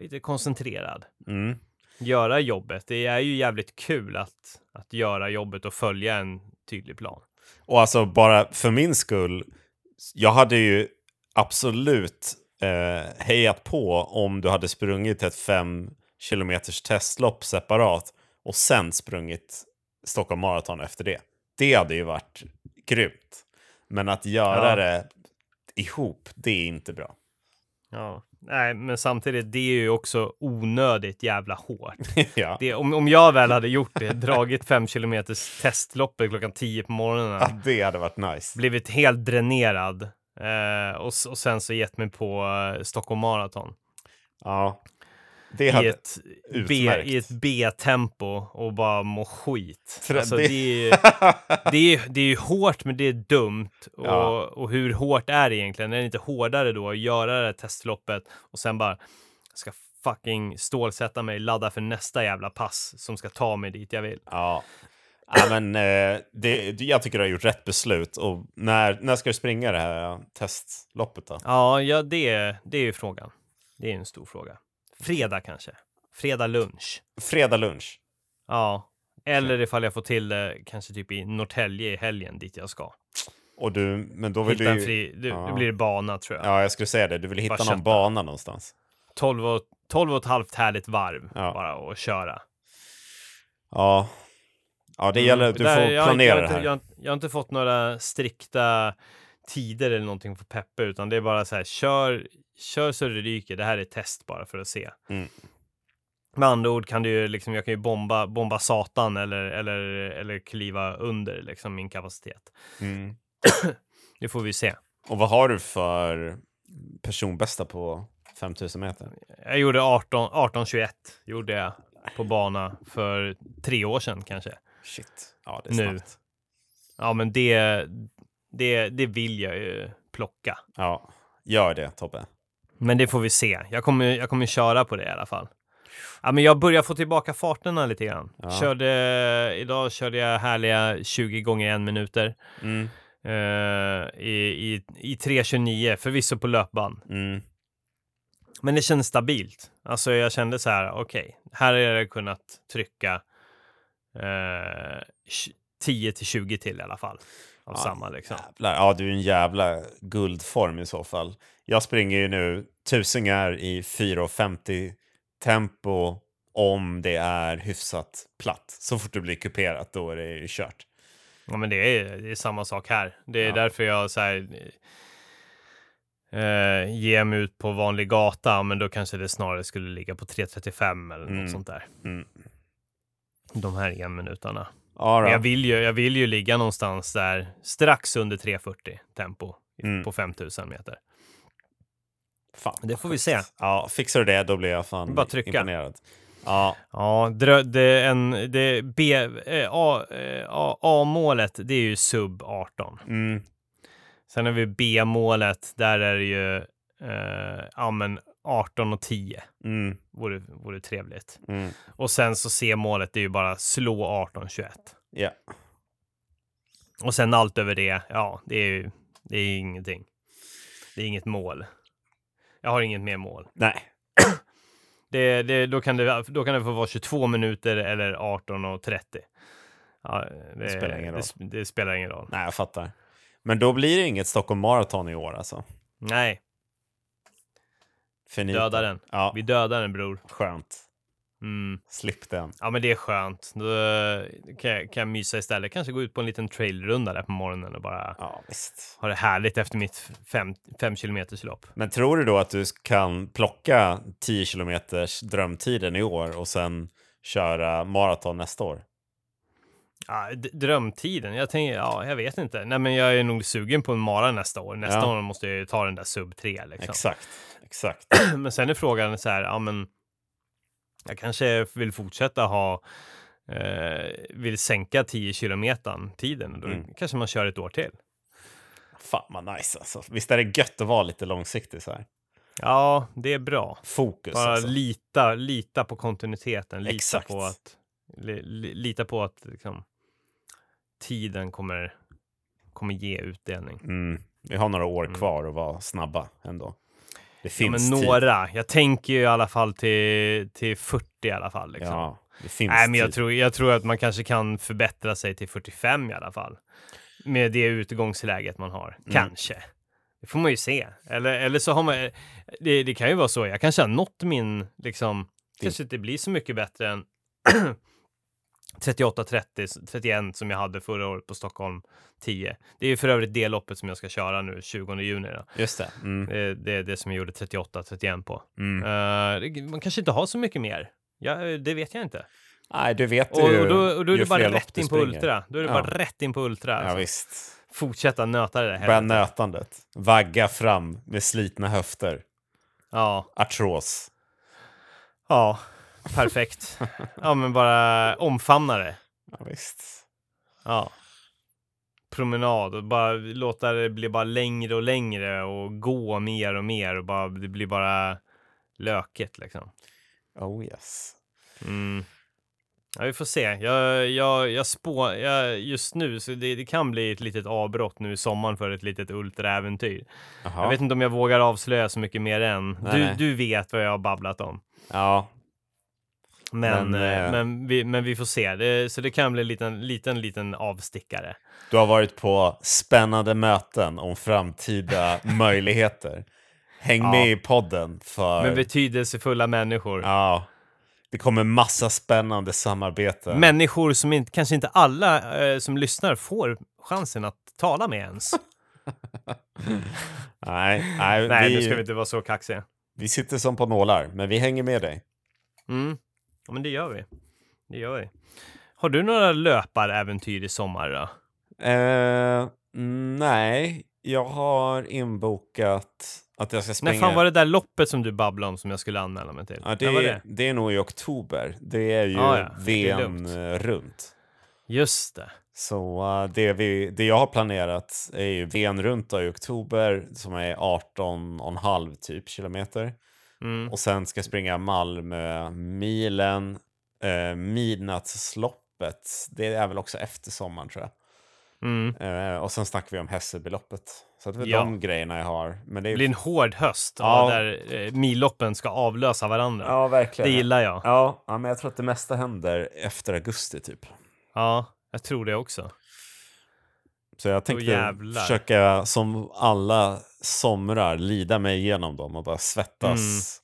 lite koncentrerad. Mm. Göra jobbet, det är ju jävligt kul att, att göra jobbet och följa en tydlig plan. Och alltså bara för min skull, jag hade ju absolut eh, hejat på om du hade sprungit ett fem kilometers testlopp separat och sen sprungit Stockholm Marathon efter det. Det hade ju varit grymt. Men att göra Ja. det ihop, det är inte bra. Ja, nej, men samtidigt, det är ju också onödigt jävla hårt. ja. Det, om, om jag väl hade gjort det, dragit fem kilometers testloppet klockan 10 på morgonen, ja, det hade varit nice. blivit helt dränerad eh, och, och sen så gett mig på eh, Stockholm Marathon Ja. Det i ett, B, i ett B-tempo och bara må skit. Trä- Alltså, det- det, är ju, det, är, det är ju hårt, men det är dumt. Och, Ja. och hur hårt är det egentligen? Är det inte hårdare då att göra det här testloppet och sen bara ska fucking stålsätta mig, ladda för nästa jävla pass som ska ta mig dit jag vill. Ja. ja men, eh, det, jag tycker du har gjort rätt beslut. Och när, när ska du springa det här testloppet då? Ja, ja det, det är ju frågan. Det är en stor fråga. Fredag kanske. Fredag lunch. Fredag lunch. Ja, eller ifall jag får till det kanske typ i Norrtälje i helgen dit jag ska. Och du, men då vill Hitta du fri, det, ja. det blir bana tror jag. Ja, jag skulle säga det. Du vill hitta Bara någon kötta. bana någonstans. 12, och, 12 och ett halvt härligt varv Ja. bara och köra. Ja. Ja, det gäller att du Där- får jag, planera inte- det här. jag, har inte- jag har inte fått några strikta tider eller någonting för Peppe, utan det är bara så här, kör, kör så det ryker. Det här är test bara för att se. Mm. Med andra ord kan du ju liksom, jag kan ju bomba, bomba satan eller, eller, eller kliva under liksom min kapacitet. Mm. Det får vi se. Och vad har du för personbästa på 5000 meter? Jag gjorde 18, 18-21 gjorde jag på bana för tre år sedan kanske. Shit. Ja, det är Nu. snabbt. Ja, men det, det, det vill jag ju plocka. Ja, gör det Tobbe. Men det får vi se. Jag kommer, jag kommer köra på det i alla fall. Ja, men jag börjar få tillbaka farterna lite grann. Ja. Körde, idag körde jag härliga 20 gånger en minuter Mm. eh, i, i, i 3.29, förvisso på löpband. Mm. Men det kändes stabilt. Alltså jag kände så här, okej, här har jag kunnat trycka eh, 10 till 20 till i alla fall. Av Ja, samma liksom. Jävlar. Ja, du är en jävla guldform i så fall. Jag springer ju nu tusingar i 4.50 tempo om det är hyfsat platt. Så fort det blir kuperat, då är det ju kört. Ja, men det är, det är samma sak här. Det är Ja. därför jag så här, eh, ger mig ut på vanlig gata, men då kanske det snarare skulle ligga på 3.35 eller Mm. något sånt där. Mm. De här en minuterna. Ja, Men jag vill, ju, jag vill ju ligga någonstans där strax under 3.40 tempo Mm. på 5000 meter. Fan, Det får vi se. Ja, fixar du det, då blir jag fan Bara trycka. imponerad. Ja, Ja, det, är en, det B, eh, A, eh, A, A-målet, det är ju sub 18. mm, Sen har vi B-målet, där är det ju eh, ja, men 18 och 10. mm, Vore, vore trevligt. mm. Och sen så C-målet, det är ju bara slå 18-21. Ja, Och sen allt över det, ja, det är ju det är ingenting. Det är inget mål. Jag har inget mer mål. nej. Det, det, då, kan det, då kan det få vara 22 minuter eller 18 och 30. Ja, det, spelar ingen roll. Det, det spelar ingen roll. Nej, jag fattar. Men då blir det inget Stockholm Marathon i år alltså. Nej, Finito. döda den. Ja, Vi dödar den bror. skönt. Mm. Slipp den. Ja, men det är skönt. Då kan jag, kan jag mysa istället. Kanske gå ut på en liten trailrunda där på morgonen och bara Ja, ha det härligt efter mitt fem, fem kilometers lopp. Men tror du då att du kan plocka 10 kilometers drömtiden i år och sen köra maraton nästa år? Ja, drömtiden. Jag tänker, ja, jag vet inte. Nej, men jag är nog sugen på en mara nästa år. Nästa Ja. år måste jag ju ta den där sub 3 liksom. Exakt, exakt. men sen är frågan så här, ja men jag kanske vill fortsätta ha eh, vill sänka 10 kilometern tiden. Då Mm. kanske man kör ett år till. Fan vad nice alltså. Visst är det gött att vara lite långsiktig så här? Ja, det är bra. Fokus Bara alltså. lita, lita på kontinuiteten. Lita Exakt. på att, li, lita på att liksom, tiden kommer, kommer ge utdelning. Mm. Vi har några år Mm. kvar att vara snabba ändå. Det Ja, finns men tid. några. Jag tänker ju i alla fall till, till 40 i alla fall. Liksom. Ja, det finns Nej, men jag tid. tror, jag tror att man kanske kan förbättra sig till 45 i alla fall. Med det utgångsläget man har. Mm. Kanske. Det får man ju se. Eller, eller så har man... Det, det kan ju vara så. Jag kanske har nått min... Liksom, kanske inte blir så mycket bättre än 38, 30, 31 som jag hade förra året på Stockholm 10. Det är ju för övrigt det loppet som jag ska köra nu 20 juni. Då. Just det. Mm. Det, det är det som jag gjorde 38, 31 på. Mm. Eh, det- man kanske inte har så mycket mer. Ja, det vet jag inte. Nej, du vet Och, ju och, då, och då är det bara rätt du in på. Ultra. Då är det Ja. bara rätt in på Ultra. Ja, Alltså. visst. Fortsätta nöta det där. Börja nötandet. Vagga fram med slitna höfter. Ja, Artros. ja, perfekt. ja, men bara omfamna det. Ja, visst. Ja. Promenad och bara låta det bli bara längre och längre och gå mer och mer och bara det blir bara lökigt liksom. Oh yes. Mm. Ja, vi får se. Jag, jag, jag spå, jag, just nu, så det, det kan bli ett litet avbrott nu i sommaren för ett litet ultraäventyr. Jag vet inte om jag vågar avslöja så mycket mer än. Nej, Du, nej. du vet vad jag har babblat om. Ja, Men, Men, eh, eh, men, vi, men vi får se. Det, så det kan bli en liten, liten, liten avstickare. du har varit på spännande möten om framtida möjligheter. Häng Ja. med i podden för... Med betydelsefulla människor. Ja. Det kommer massa spännande samarbeten. Människor som inte, kanske inte alla eh, som lyssnar får chansen att tala med ens. Nej, nej, Nej, vi, nu ska vi inte vara så kaxiga. vi sitter som på nålar, men vi hänger med dig. Mm. Ja, men det gör vi. Det gör vi. Har du några löparäventyr i sommar då? Eh, nej, jag har inbokat att jag ska springa. När fan var det där loppet som du babblade om som jag skulle anmäla mig till? Ja, det, är, det? det är nog i oktober. Det är ju Ah, ja. Eh, runt. Just det. Så eh, det, vi, det jag har planerat är ju Ven runt i oktober som är 18,5 typ kilometer. Mm. Och sen ska jag springa Malmö milen, eh, midnattsloppet. Det är väl också efter sommaren tror jag. Mm. Eh, och sen snackar vi om Hässelbyloppet. Så det är Ja. de grejerna jag har. Men det Det är... blir en hård höst ja. där eh, milloppen ska avlösa varandra. Ja, verkligen. det gillar jag. Ja, ja, men jag tror att det mesta händer efter augusti typ. Ja, jag tror det också. Så jag tänkte försöka som alla somrar lida mig igenom dem och bara svettas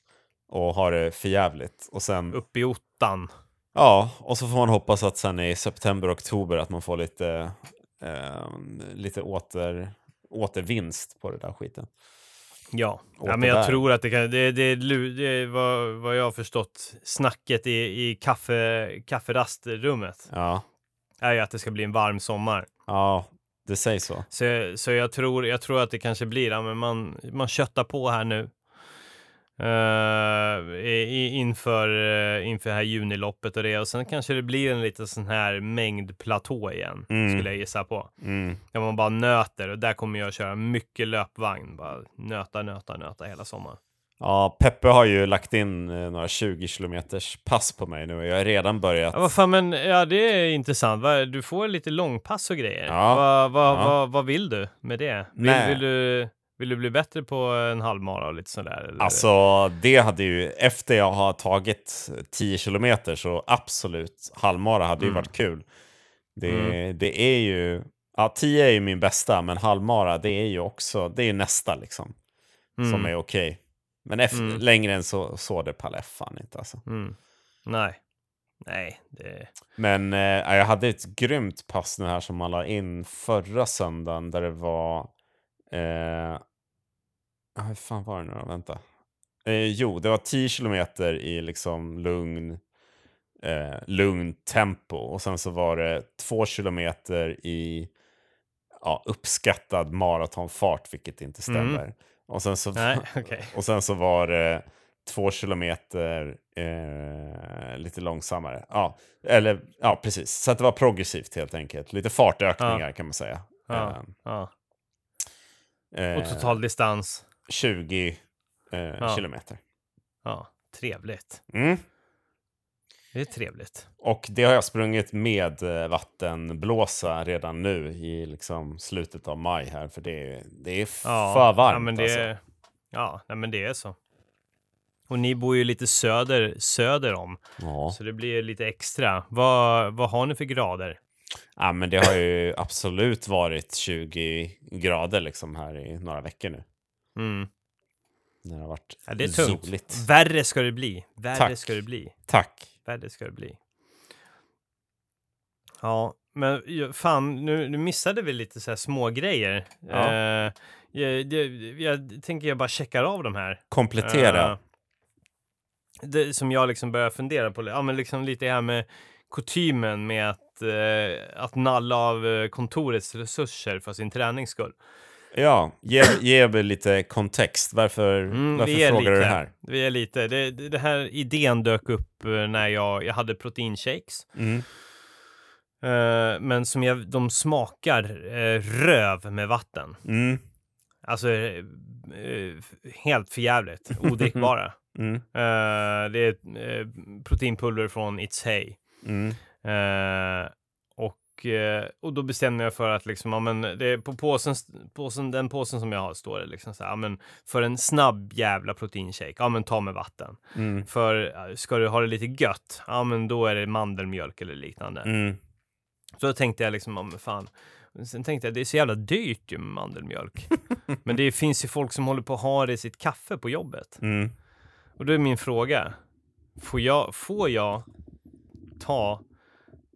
och ha det för jävligt. Och sen, Upp i ottan. ja, och så får man hoppas att sen i september, oktober att man får lite, eh, lite åter, återvinst på det där skiten. Ja, Åter ja men jag där. tror att det kan, det, det, det vad, vad jag har förstått, snacket i, i kaffe, kafferastrummet Ja, är ju att det ska bli en varm sommar. ja det sägs så. Så, så jag, tror, jag tror att det kanske blir, ja, men man, man köttar på här nu. eh, i, inför, uh, inför här juniloppet och det och sen kanske det blir en liten sån här mängdplatå igen Mm. skulle jag gissa på. Mm. Där man bara nöter och där kommer jag köra mycket löpvagn. Bara nöta, nöta, nöta hela sommaren. Ja, Peppe har ju lagt in eh, några 20 kilometers pass på mig nu och jag har redan börjat. Ja, vad fan, men ja, det är intressant. Va, Du får lite långpass och grejer. Ja, Va, va, ja. va, vad vill du med det? Vill, vill, du, vill du bli bättre på en halvmara och lite sådär? Eller? Alltså, det hade ju, efter jag har tagit 10 kilometer så absolut, halvmara hade ju Mm. varit kul. Det, det är ju, ja 10 är ju min bästa, men halvmara det är ju också, det är ju nästa liksom. Mm, Som är okej. Men efter, Mm. längre än så, så det jag fan inte alltså. mm. Nej. Nej, det... Men eh, jag hade ett grymt pass nu här som man la in förra söndagen där det var... Eh, ah, hur fan var det nu då? Vänta. Eh, jo, det var 10 kilometer i liksom lugn, eh, lugn tempo och sen så var det 2 kilometer i ja, uppskattad maratonfart, vilket inte stämmer. Och, sen så, Nej, okej. och sen så var det två kilometer eh, lite långsammare. Ja, eller ja, precis. Så att det var progressivt helt enkelt. Lite fartökningar kan man säga. Ja, ja. Eh, Och total distans. 20 eh, Ja. kilometer. Ja, trevligt. Mm. Det är trevligt. Och det har jag sprungit med eh, vattenblåsa redan nu i liksom slutet av maj här. För det är, det är Ja, för varmt ja, men det, alltså. Ja, men det är så. Och ni bor ju lite söder, söder om, Ja. så det blir lite extra. Vad, vad har ni för grader? ja, men det har ju absolut varit 20 grader liksom här i några veckor nu. Mm. När det har varit Ja, det är tungt. soligt. Värre ska det bli. Värre Tack. ska det bli. Tack. Värre ska det bli. Ja, men fan, nu, nu missade vi lite så här små grejer. Ja. Eh, jag, jag, jag tänker jag bara checkar av de här. Komplettera. Eh, det som jag liksom börjar fundera på, ja men liksom lite här med kutymen med att, eh, att nalla av eh, kontorets resurser för sin tränings skull. Ja, ge, ge mig lite kontext. Varför, Mm, varför frågar du det här? Vi är lite, det, det här idén dök upp eh, när jag, jag hade proteinshakes. Mm. Eh, men som jag, de smakar eh, röv med vatten. Mm. Alltså eh, helt förjävligt, odrickbara. Mm. Det är proteinpulver från It's Hey. Och, eh, och då bestämde jag för att liksom, ja, men det är på påsen, påsen, den påsen som jag har står det liksom så här, ja, men för en snabb jävla proteinshake, ja men ta med vatten. Mm. För eh, ska du ha det lite gött, ja men då är det mandelmjölk eller liknande. Mm. Så då tänkte jag liksom, ja men fan. Sen tänkte jag, det är så jävla dyrt ju med mandelmjölk. men det finns ju folk som håller på att ha det i sitt kaffe på jobbet. Mm. Och då är min fråga, får jag, får jag ta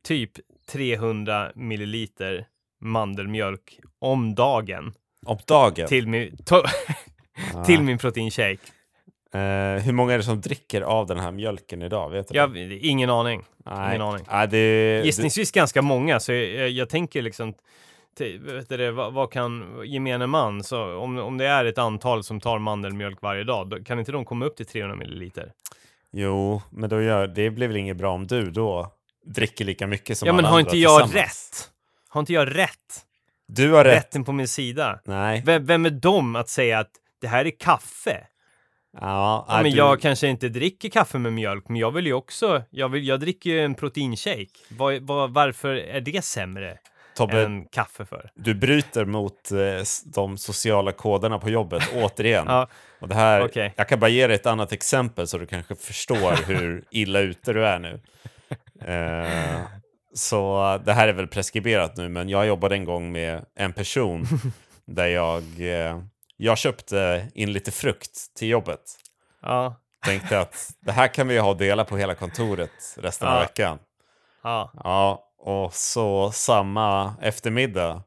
typ 300 milliliter mandelmjölk om dagen Om dagen? till min, Ah. till min proteinshake? Eh, hur många är det som dricker av den här mjölken idag? Vet du? Jag, ingen aning. Nej. ingen aning. Nej, det, Gissningsvis ganska många, så jag, jag, jag tänker liksom vet du, det, vad, vad kan gemene man, så om, om det är ett antal som tar mandelmjölk varje dag, då, kan inte de komma upp till 300 milliliter? Jo, men då gör, det blir väl inget bra om du då dricker lika mycket som ja, men alla har andra inte jag tillsammans. rätt? Har inte jag rätt? Du har rätt. Rätten på min sida? Nej. Vem, vem är de att säga att det här är kaffe? Ja, Ja, nej, men du, jag kanske inte dricker kaffe med mjölk, men jag vill ju också, jag, vill, jag dricker ju en proteinshake. Vad, vad, varför är det sämre Tobbe, än kaffe för? du bryter mot eh, s- de sociala koderna på jobbet återigen. Ja, Och det här, Okej. Jag kan bara ge dig ett annat exempel så du kanske förstår hur illa ute du är nu. Eh, så det här är väl preskriberat nu, men jag jobbade en gång med en person där jag, eh, jag köpte in lite frukt till jobbet. ja, Tänkte att det här kan vi ha och dela på hela kontoret resten av Ja. veckan. ja. Ja, och så samma eftermiddag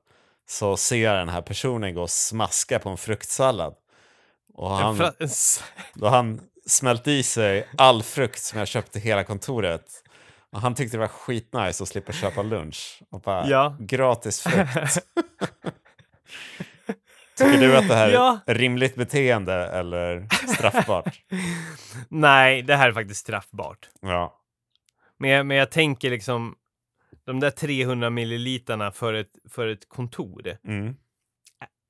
så ser jag den här personen gå och smaska på en fruktsallad. Och han, då han smält i sig all frukt som jag köpte hela kontoret. Han tyckte det var skitnice att slippa köpa lunch. Och bara, Ja. gratis frukt. Tycker du att det här Ja. är rimligt beteende eller straffbart? Nej, det här är faktiskt straffbart. Ja. Men jag, men jag tänker liksom, de där 300 milliliterna för ett, för ett kontor, Mm.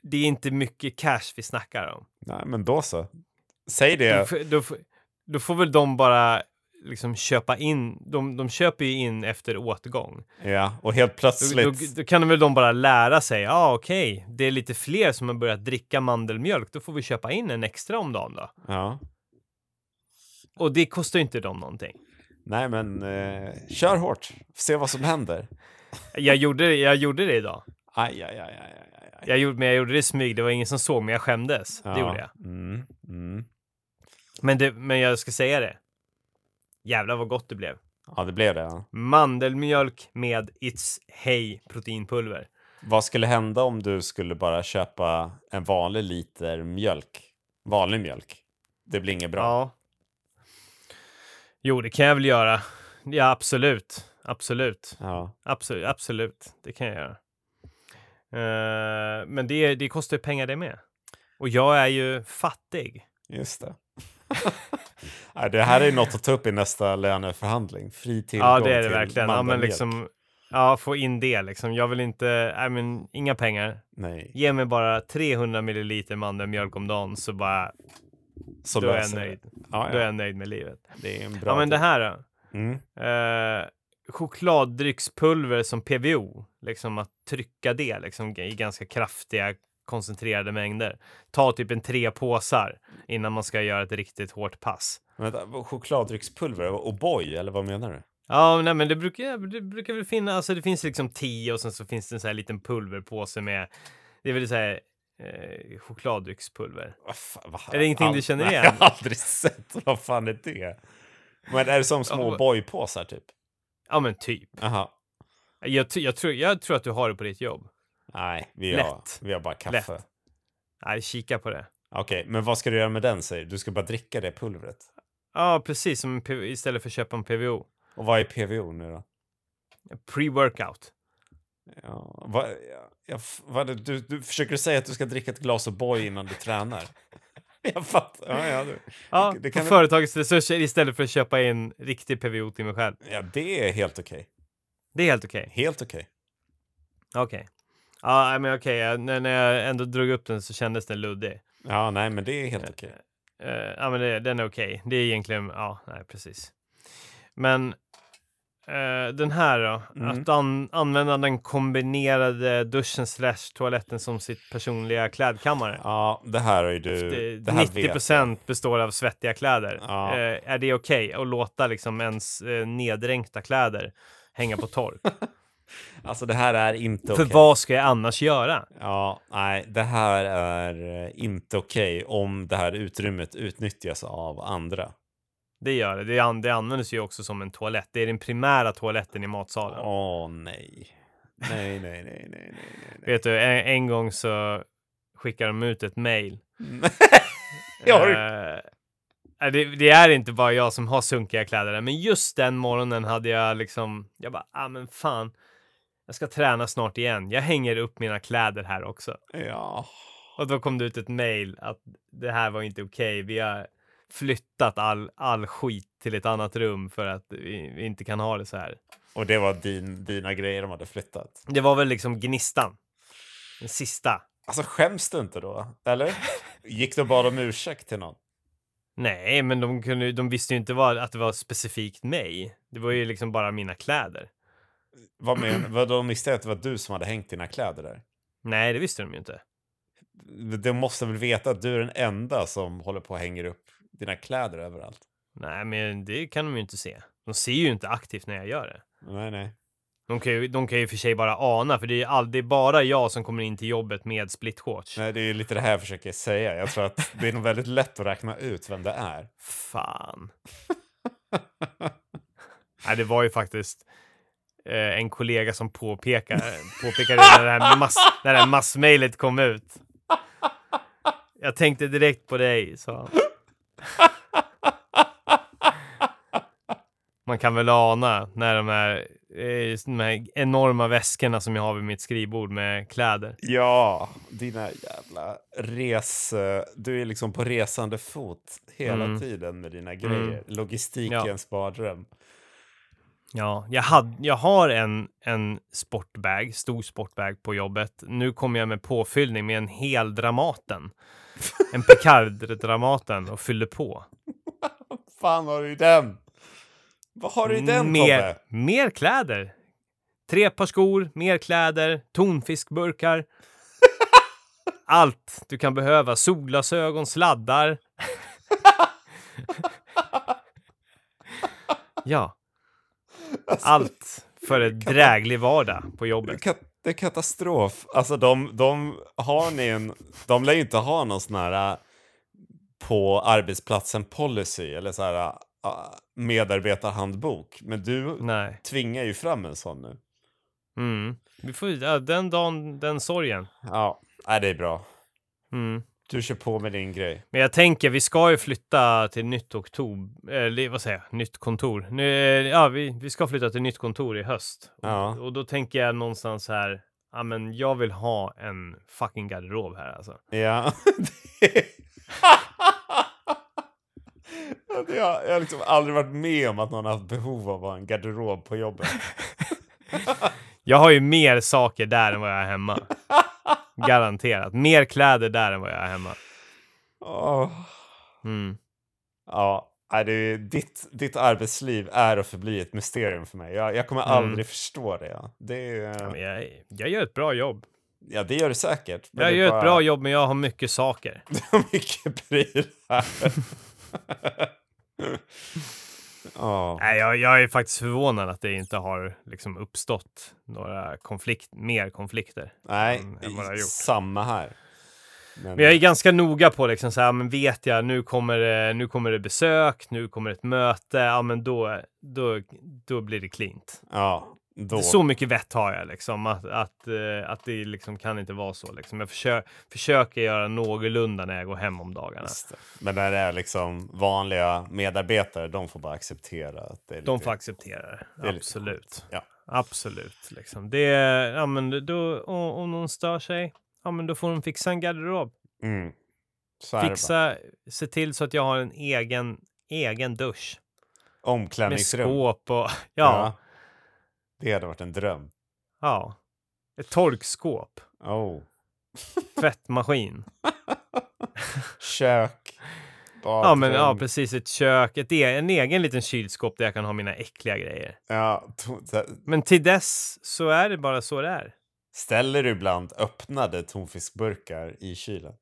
det är inte mycket cash vi snackar om. Nej, men då så. Säg Då, det. då, f- då får väl de bara liksom köpa in, de, de köper ju in efter åtgång. Ja, och helt Då, plötsligt. då, då kan väl de bara lära sig, ja ah, okej, det är lite fler som har börjat dricka mandelmjölk, då får vi köpa in en extra om dagen då. Ja. Och det kostar ju inte dem någonting. Nej, men eh, kör hårt. Se vad som händer. Jag gjorde, jag gjorde det idag. Aj, aj, aj, aj, aj, aj. Jag gjorde, men jag gjorde det i smyg, det var ingen som såg, men jag skämdes. Det gjorde jag. Mm, mm. Men, det, men jag ska säga det. Jävlar vad gott det blev. Ja, det blev det. Ja. Mandelmjölk med It's Hey proteinpulver. Vad skulle hända om du skulle bara köpa en vanlig liter mjölk? Vanlig mjölk. Det blir inget bra. Ja. Jo, det kan jag väl göra. Ja, absolut. Absolut. Ja. Absolut. Absolut. Det kan jag göra. Eh, men det, det kostar ju pengar det med. Och jag är ju fattig. Just det. Nej, det här är något att ta upp i nästa löneförhandling. Fri tillgång Ja, det är det verkligen. Ja, men liksom, ja, få in det liksom. Jag vill inte, nej men inga pengar. Nej, Ge mig bara 300 milliliter mandelmjölk om dagen så bara, så då är jag nöjd. Ja, Då är ja. jag nöjd med livet. Det är en bra Ja, men det här då? Mm. Eh, chokladdryckspulver som PVO, liksom att trycka det liksom, i ganska kraftiga koncentrerade mängder. Ta typ en tre påsar innan man ska göra ett riktigt hårt pass. Vänta, chokladdryckspulver och O'boy, eller vad menar du? Ja, nej, men det brukar, det brukar väl finnas, alltså det finns liksom tio och sen så finns det en sån här liten pulverpåse med, det är väl så här eh, chokladdryckspulver. Fan, vad, Är det ingenting du känner Nej, igen? Jag har aldrig sett. Vad fan är det? Men är det som små Ja, boypåsar typ? Ja, men typ. Jaha. Jag, jag, tror, jag tror att du har det på ditt jobb. Nej, vi har, Lätt. vi har bara kaffe. Lätt. Nej, kika på det. Okej, men vad ska du göra med den säger du? Du ska bara dricka det pulvret. Ja, precis som en istället för att köpa en PVO. Och vad är PVO nu då? Pre-workout. Ja, vad, ja, vad, du, du försöker säga att du ska dricka ett glas O'boy innan du tränar? jag fattar. Ja, ja, du. Ja, det på kan väl- företagets resurser istället för att köpa in riktig PVO till mig själv. ja, det är helt okej. Det är helt okej. Helt okej. Okej. Ja, men okej. när jag ändå drog upp den så kändes den luddig. Ja, nej, men det är helt okej. Eh, ja, men det, den är okej. Det är egentligen, ja, nej, precis. Men eh, den här då, Mm. att an, använda den kombinerade duschen slash toaletten som sitt personliga klädkammare. Ja, det här har ju du... Det, det här 90 vet jag. procent består av svettiga kläder. Ja. Eh, är det okej att låta liksom ens eh, neddränkta kläder hänga på tork? Alltså det här är inte För okej. vad ska jag annars göra? Ja, nej, det här är inte okej om det här utrymmet utnyttjas av andra. Det gör det. Det, an, det används ju också som en toalett. Det är den primära toaletten i matsalen. Åh nej. Nej, nej, nej, nej, nej, nej. Vet du, en, en gång så skickade de ut ett har- Eh, det, det är inte bara jag som har sunkiga kläder där, men just den morgonen hade jag liksom, jag bara, ah men fan, jag ska träna snart igen. Jag hänger upp mina kläder här också. Ja. Och då kom det ut ett mail att det här var inte okej. Vi har flyttat all, all skit till ett annat rum för att vi, vi inte kan ha det så här. Och det var din, dina grejer de hade flyttat. Det var väl liksom gnistan. Den sista. Alltså skäms du inte då? Eller? Gick du bad om ursäkt till någon? Nej, men de, kunde, de visste ju inte vad, att det var specifikt mig. Det var ju liksom bara mina kläder. Vad men, vad de visste att det var du som hade hängt dina kläder där? Nej, det visste de ju inte. De måste väl veta att du är den enda som håller på och hänger upp dina kläder överallt? Nej, men det kan de ju inte se. De ser ju inte aktivt när jag gör det. Nej, nej. De kan ju, de kan ju för sig bara ana, för det är ju aldrig bara jag som kommer in till jobbet med splitshorts. Nej, det är lite det här jag försöker säga. Jag tror att det är nog väldigt lätt att räkna ut vem det är. Fan. Nej, det var ju faktiskt eh, en kollega som påpekade, påpekade när det här, mass, när det här massmejlet kom ut. Jag tänkte direkt på dig, sa han. Man kan väl ana när de här, eh, de här enorma väskorna som jag har vid mitt skrivbord med kläder. Ja, dina jävla res... Du är liksom på resande fot hela Mm. tiden med dina grejer. Logistikens mardröm. Ja, jag, hade, jag har en, en sportbag, stor sportbag på jobbet. Nu kommer jag med påfyllning med en hel Dramaten. En Picard-Dramaten och fyller på. fan har du i den? Vad har du i den, mer, Tobbe? mer kläder. Tre par skor, mer kläder, tonfiskburkar. Allt du kan behöva. Solglasögon, sladdar. ja, Alltså, allt för en dräglig vardag på jobbet. Det är katastrof. Alltså de, de har ni en... De lär ju inte ha någon sån här äh, på arbetsplatsen policy eller så här äh, medarbetarhandbok. Men du Nej. tvingar ju fram en sån nu. Mm. Vi får, ja, den dagen, den sorgen. Ja, nej, det är bra. Mm. Du kör på med din grej. Men jag tänker, vi ska ju flytta till nytt oktober, eller vad säger jag, nytt kontor. Nu, ja, vi, vi ska flytta till nytt kontor i höst. Ja. Och, och då tänker jag någonstans här, ja men jag vill ha en fucking garderob här alltså. Ja. Har, jag har liksom aldrig varit med om att någon har haft behov av att ha en garderob på jobbet. Jag har ju mer saker där än vad jag har hemma. Garanterat. Mer kläder där än vad jag har hemma. Åh. Mm. Ja, det ditt, ditt arbetsliv är och förblir ett mysterium för mig. Jag, jag kommer Mm. aldrig förstå det. Det, är, Ja, jag, jag gör ett bra jobb. ja, det gör du säkert. Jag gör bara- ett bra jobb, men jag har mycket saker. mycket prylar. Ja. Nej, jag, jag är faktiskt förvånad att det inte har liksom uppstått några konflikt, mer konflikter. Nej, än- än vad det har gjort. samma här. Men, Men jag är ganska noga på liksom så här, men vet jag nu kommer det, nu kommer det besök, nu kommer ett möte, ja men då, då, då blir det klint. ja, då. Så mycket vett har jag liksom att, att, eh, att det liksom kan inte vara så liksom. Jag försö försöker göra någorlunda när jag går hem om dagarna. Men när det är liksom vanliga medarbetare, de får bara acceptera att det är lite... De får acceptera det. Det lite Absolut. Ja. Absolut. Liksom. Det, ja, men då, om, någon stör sig, ja, men då får de fixa en garderob. Mm. Fixa, se till så att jag har en egen, egen dusch. Med Omklädningsrum. skåp och, ja, Det hade varit en dröm. ja. Ett torkskåp, Oh. tvättmaskin. Kök. Ja, men ja, badrum. precis. Ett kök, ett, e- en egen liten kylskåp där jag kan ha mina äckliga grejer. Ja, Men till dess så är det bara så det är. ställer du ibland öppnade tonfiskburkar i kylen?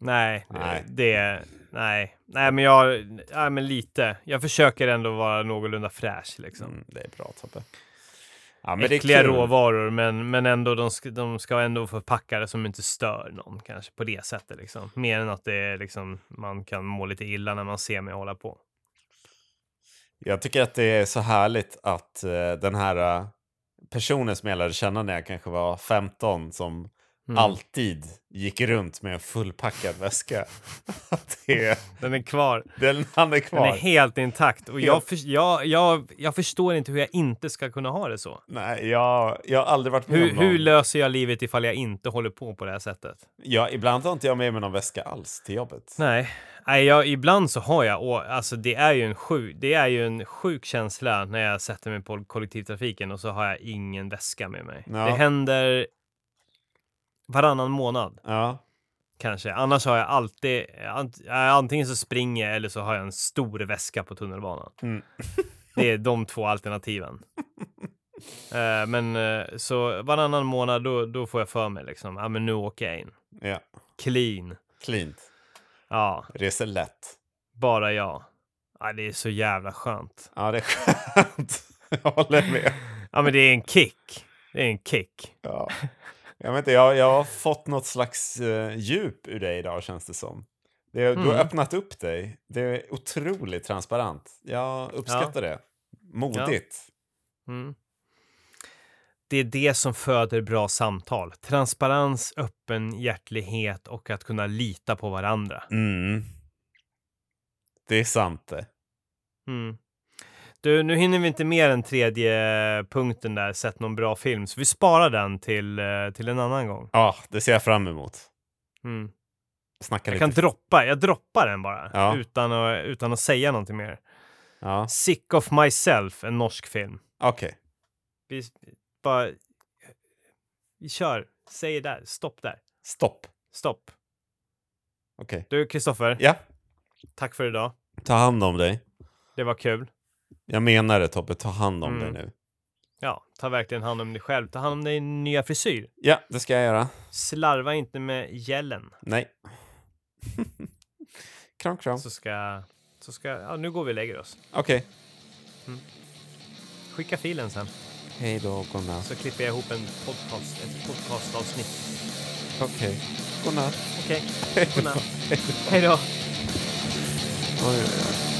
Nej, Nej. det... Nej, nej men jag... Nej, men lite. Jag försöker ändå vara någorlunda fräsch liksom. Mm, det är bra Tobbe. Ja, men Äckliga råvaror, men, men ändå, de ska, de ska ändå förpacka det som inte stör någon kanske på det sättet liksom. Mer än att det är liksom, man kan må lite illa när man ser mig hålla på. Jag tycker att det är så härligt att eh, den här eh, personen som jag lärde känna när jag kanske var 15 som Mm. alltid gick runt med en fullpackad väska. Det, Den är kvar. den, han är Den kvar. är helt intakt. Och jag, för, jag, jag, jag förstår inte hur jag inte ska kunna ha det så. Nej, jag, jag har aldrig varit med Hur, om någon. hur löser jag livet ifall jag inte håller på på det här sättet? Ja, ibland har inte jag med mig någon väska alls till jobbet. Nej, Nej jag, ibland så har jag, och alltså det är ju en sjuk, det är ju en sjuk känsla när jag sätter mig på kollektivtrafiken och så har jag ingen väska med mig. Ja. Det händer varannan månad Ja, kanske. Annars har jag alltid, ja, antingen så springer jag eller så har jag en stor väska på tunnelbanan. Mm. Det är de två alternativen. Eh, men eh, så varannan månad då, då får jag för mig liksom, ja men nu åker jag in. ja. Clean. Cleant. Ja, Reser lätt. bara jag. Ja, det är så jävla skönt. Ja, det är skönt. Jag håller med. Ja, men det är en kick. Det är en kick. Ja. Jag, vet inte, jag, jag har fått något slags eh, djup ur dig idag känns det som. Det, Du har Mm. öppnat upp dig. Det är otroligt transparent. Jag uppskattar det. Modigt. Mm. Det är det som föder bra samtal. Transparens, öppenhjärtlighet och att kunna lita på varandra. Mm. Det är sant det. Mm. Du, nu hinner vi inte mer än tredje punkten där, sett någon bra film, så vi sparar den till, eh, till en annan gång. Ja, det ser jag fram emot. Mm. Snacka Jag lite. kan droppa, jag droppar den bara, Ja. utan, att, utan att säga någonting mer. Ja, Sick of myself, en norsk film. okej. Vi bara... Vi kör. Säg där. Stopp där. Stopp. Stopp. Okej. Du, Kristoffer. Ja, Tack för idag. ta hand om dig. Det var kul. Jag menar det Tobbe, ta hand om Mm. dig nu. Ja, ta verkligen hand om dig själv. Ta hand om din nya frisyr. Ja, det ska jag göra. Slarva inte med gällen. Nej. kram, kram. Så ska... Så ska... Ja, nu går vi och lägger oss. Okej. Skicka filen sen. Hej då, godnatt. Så klipper jag ihop en podcast, ett podcastavsnitt. Okej. Godnatt. Okej. Godnatt. Hej då. Oj, oj, oj.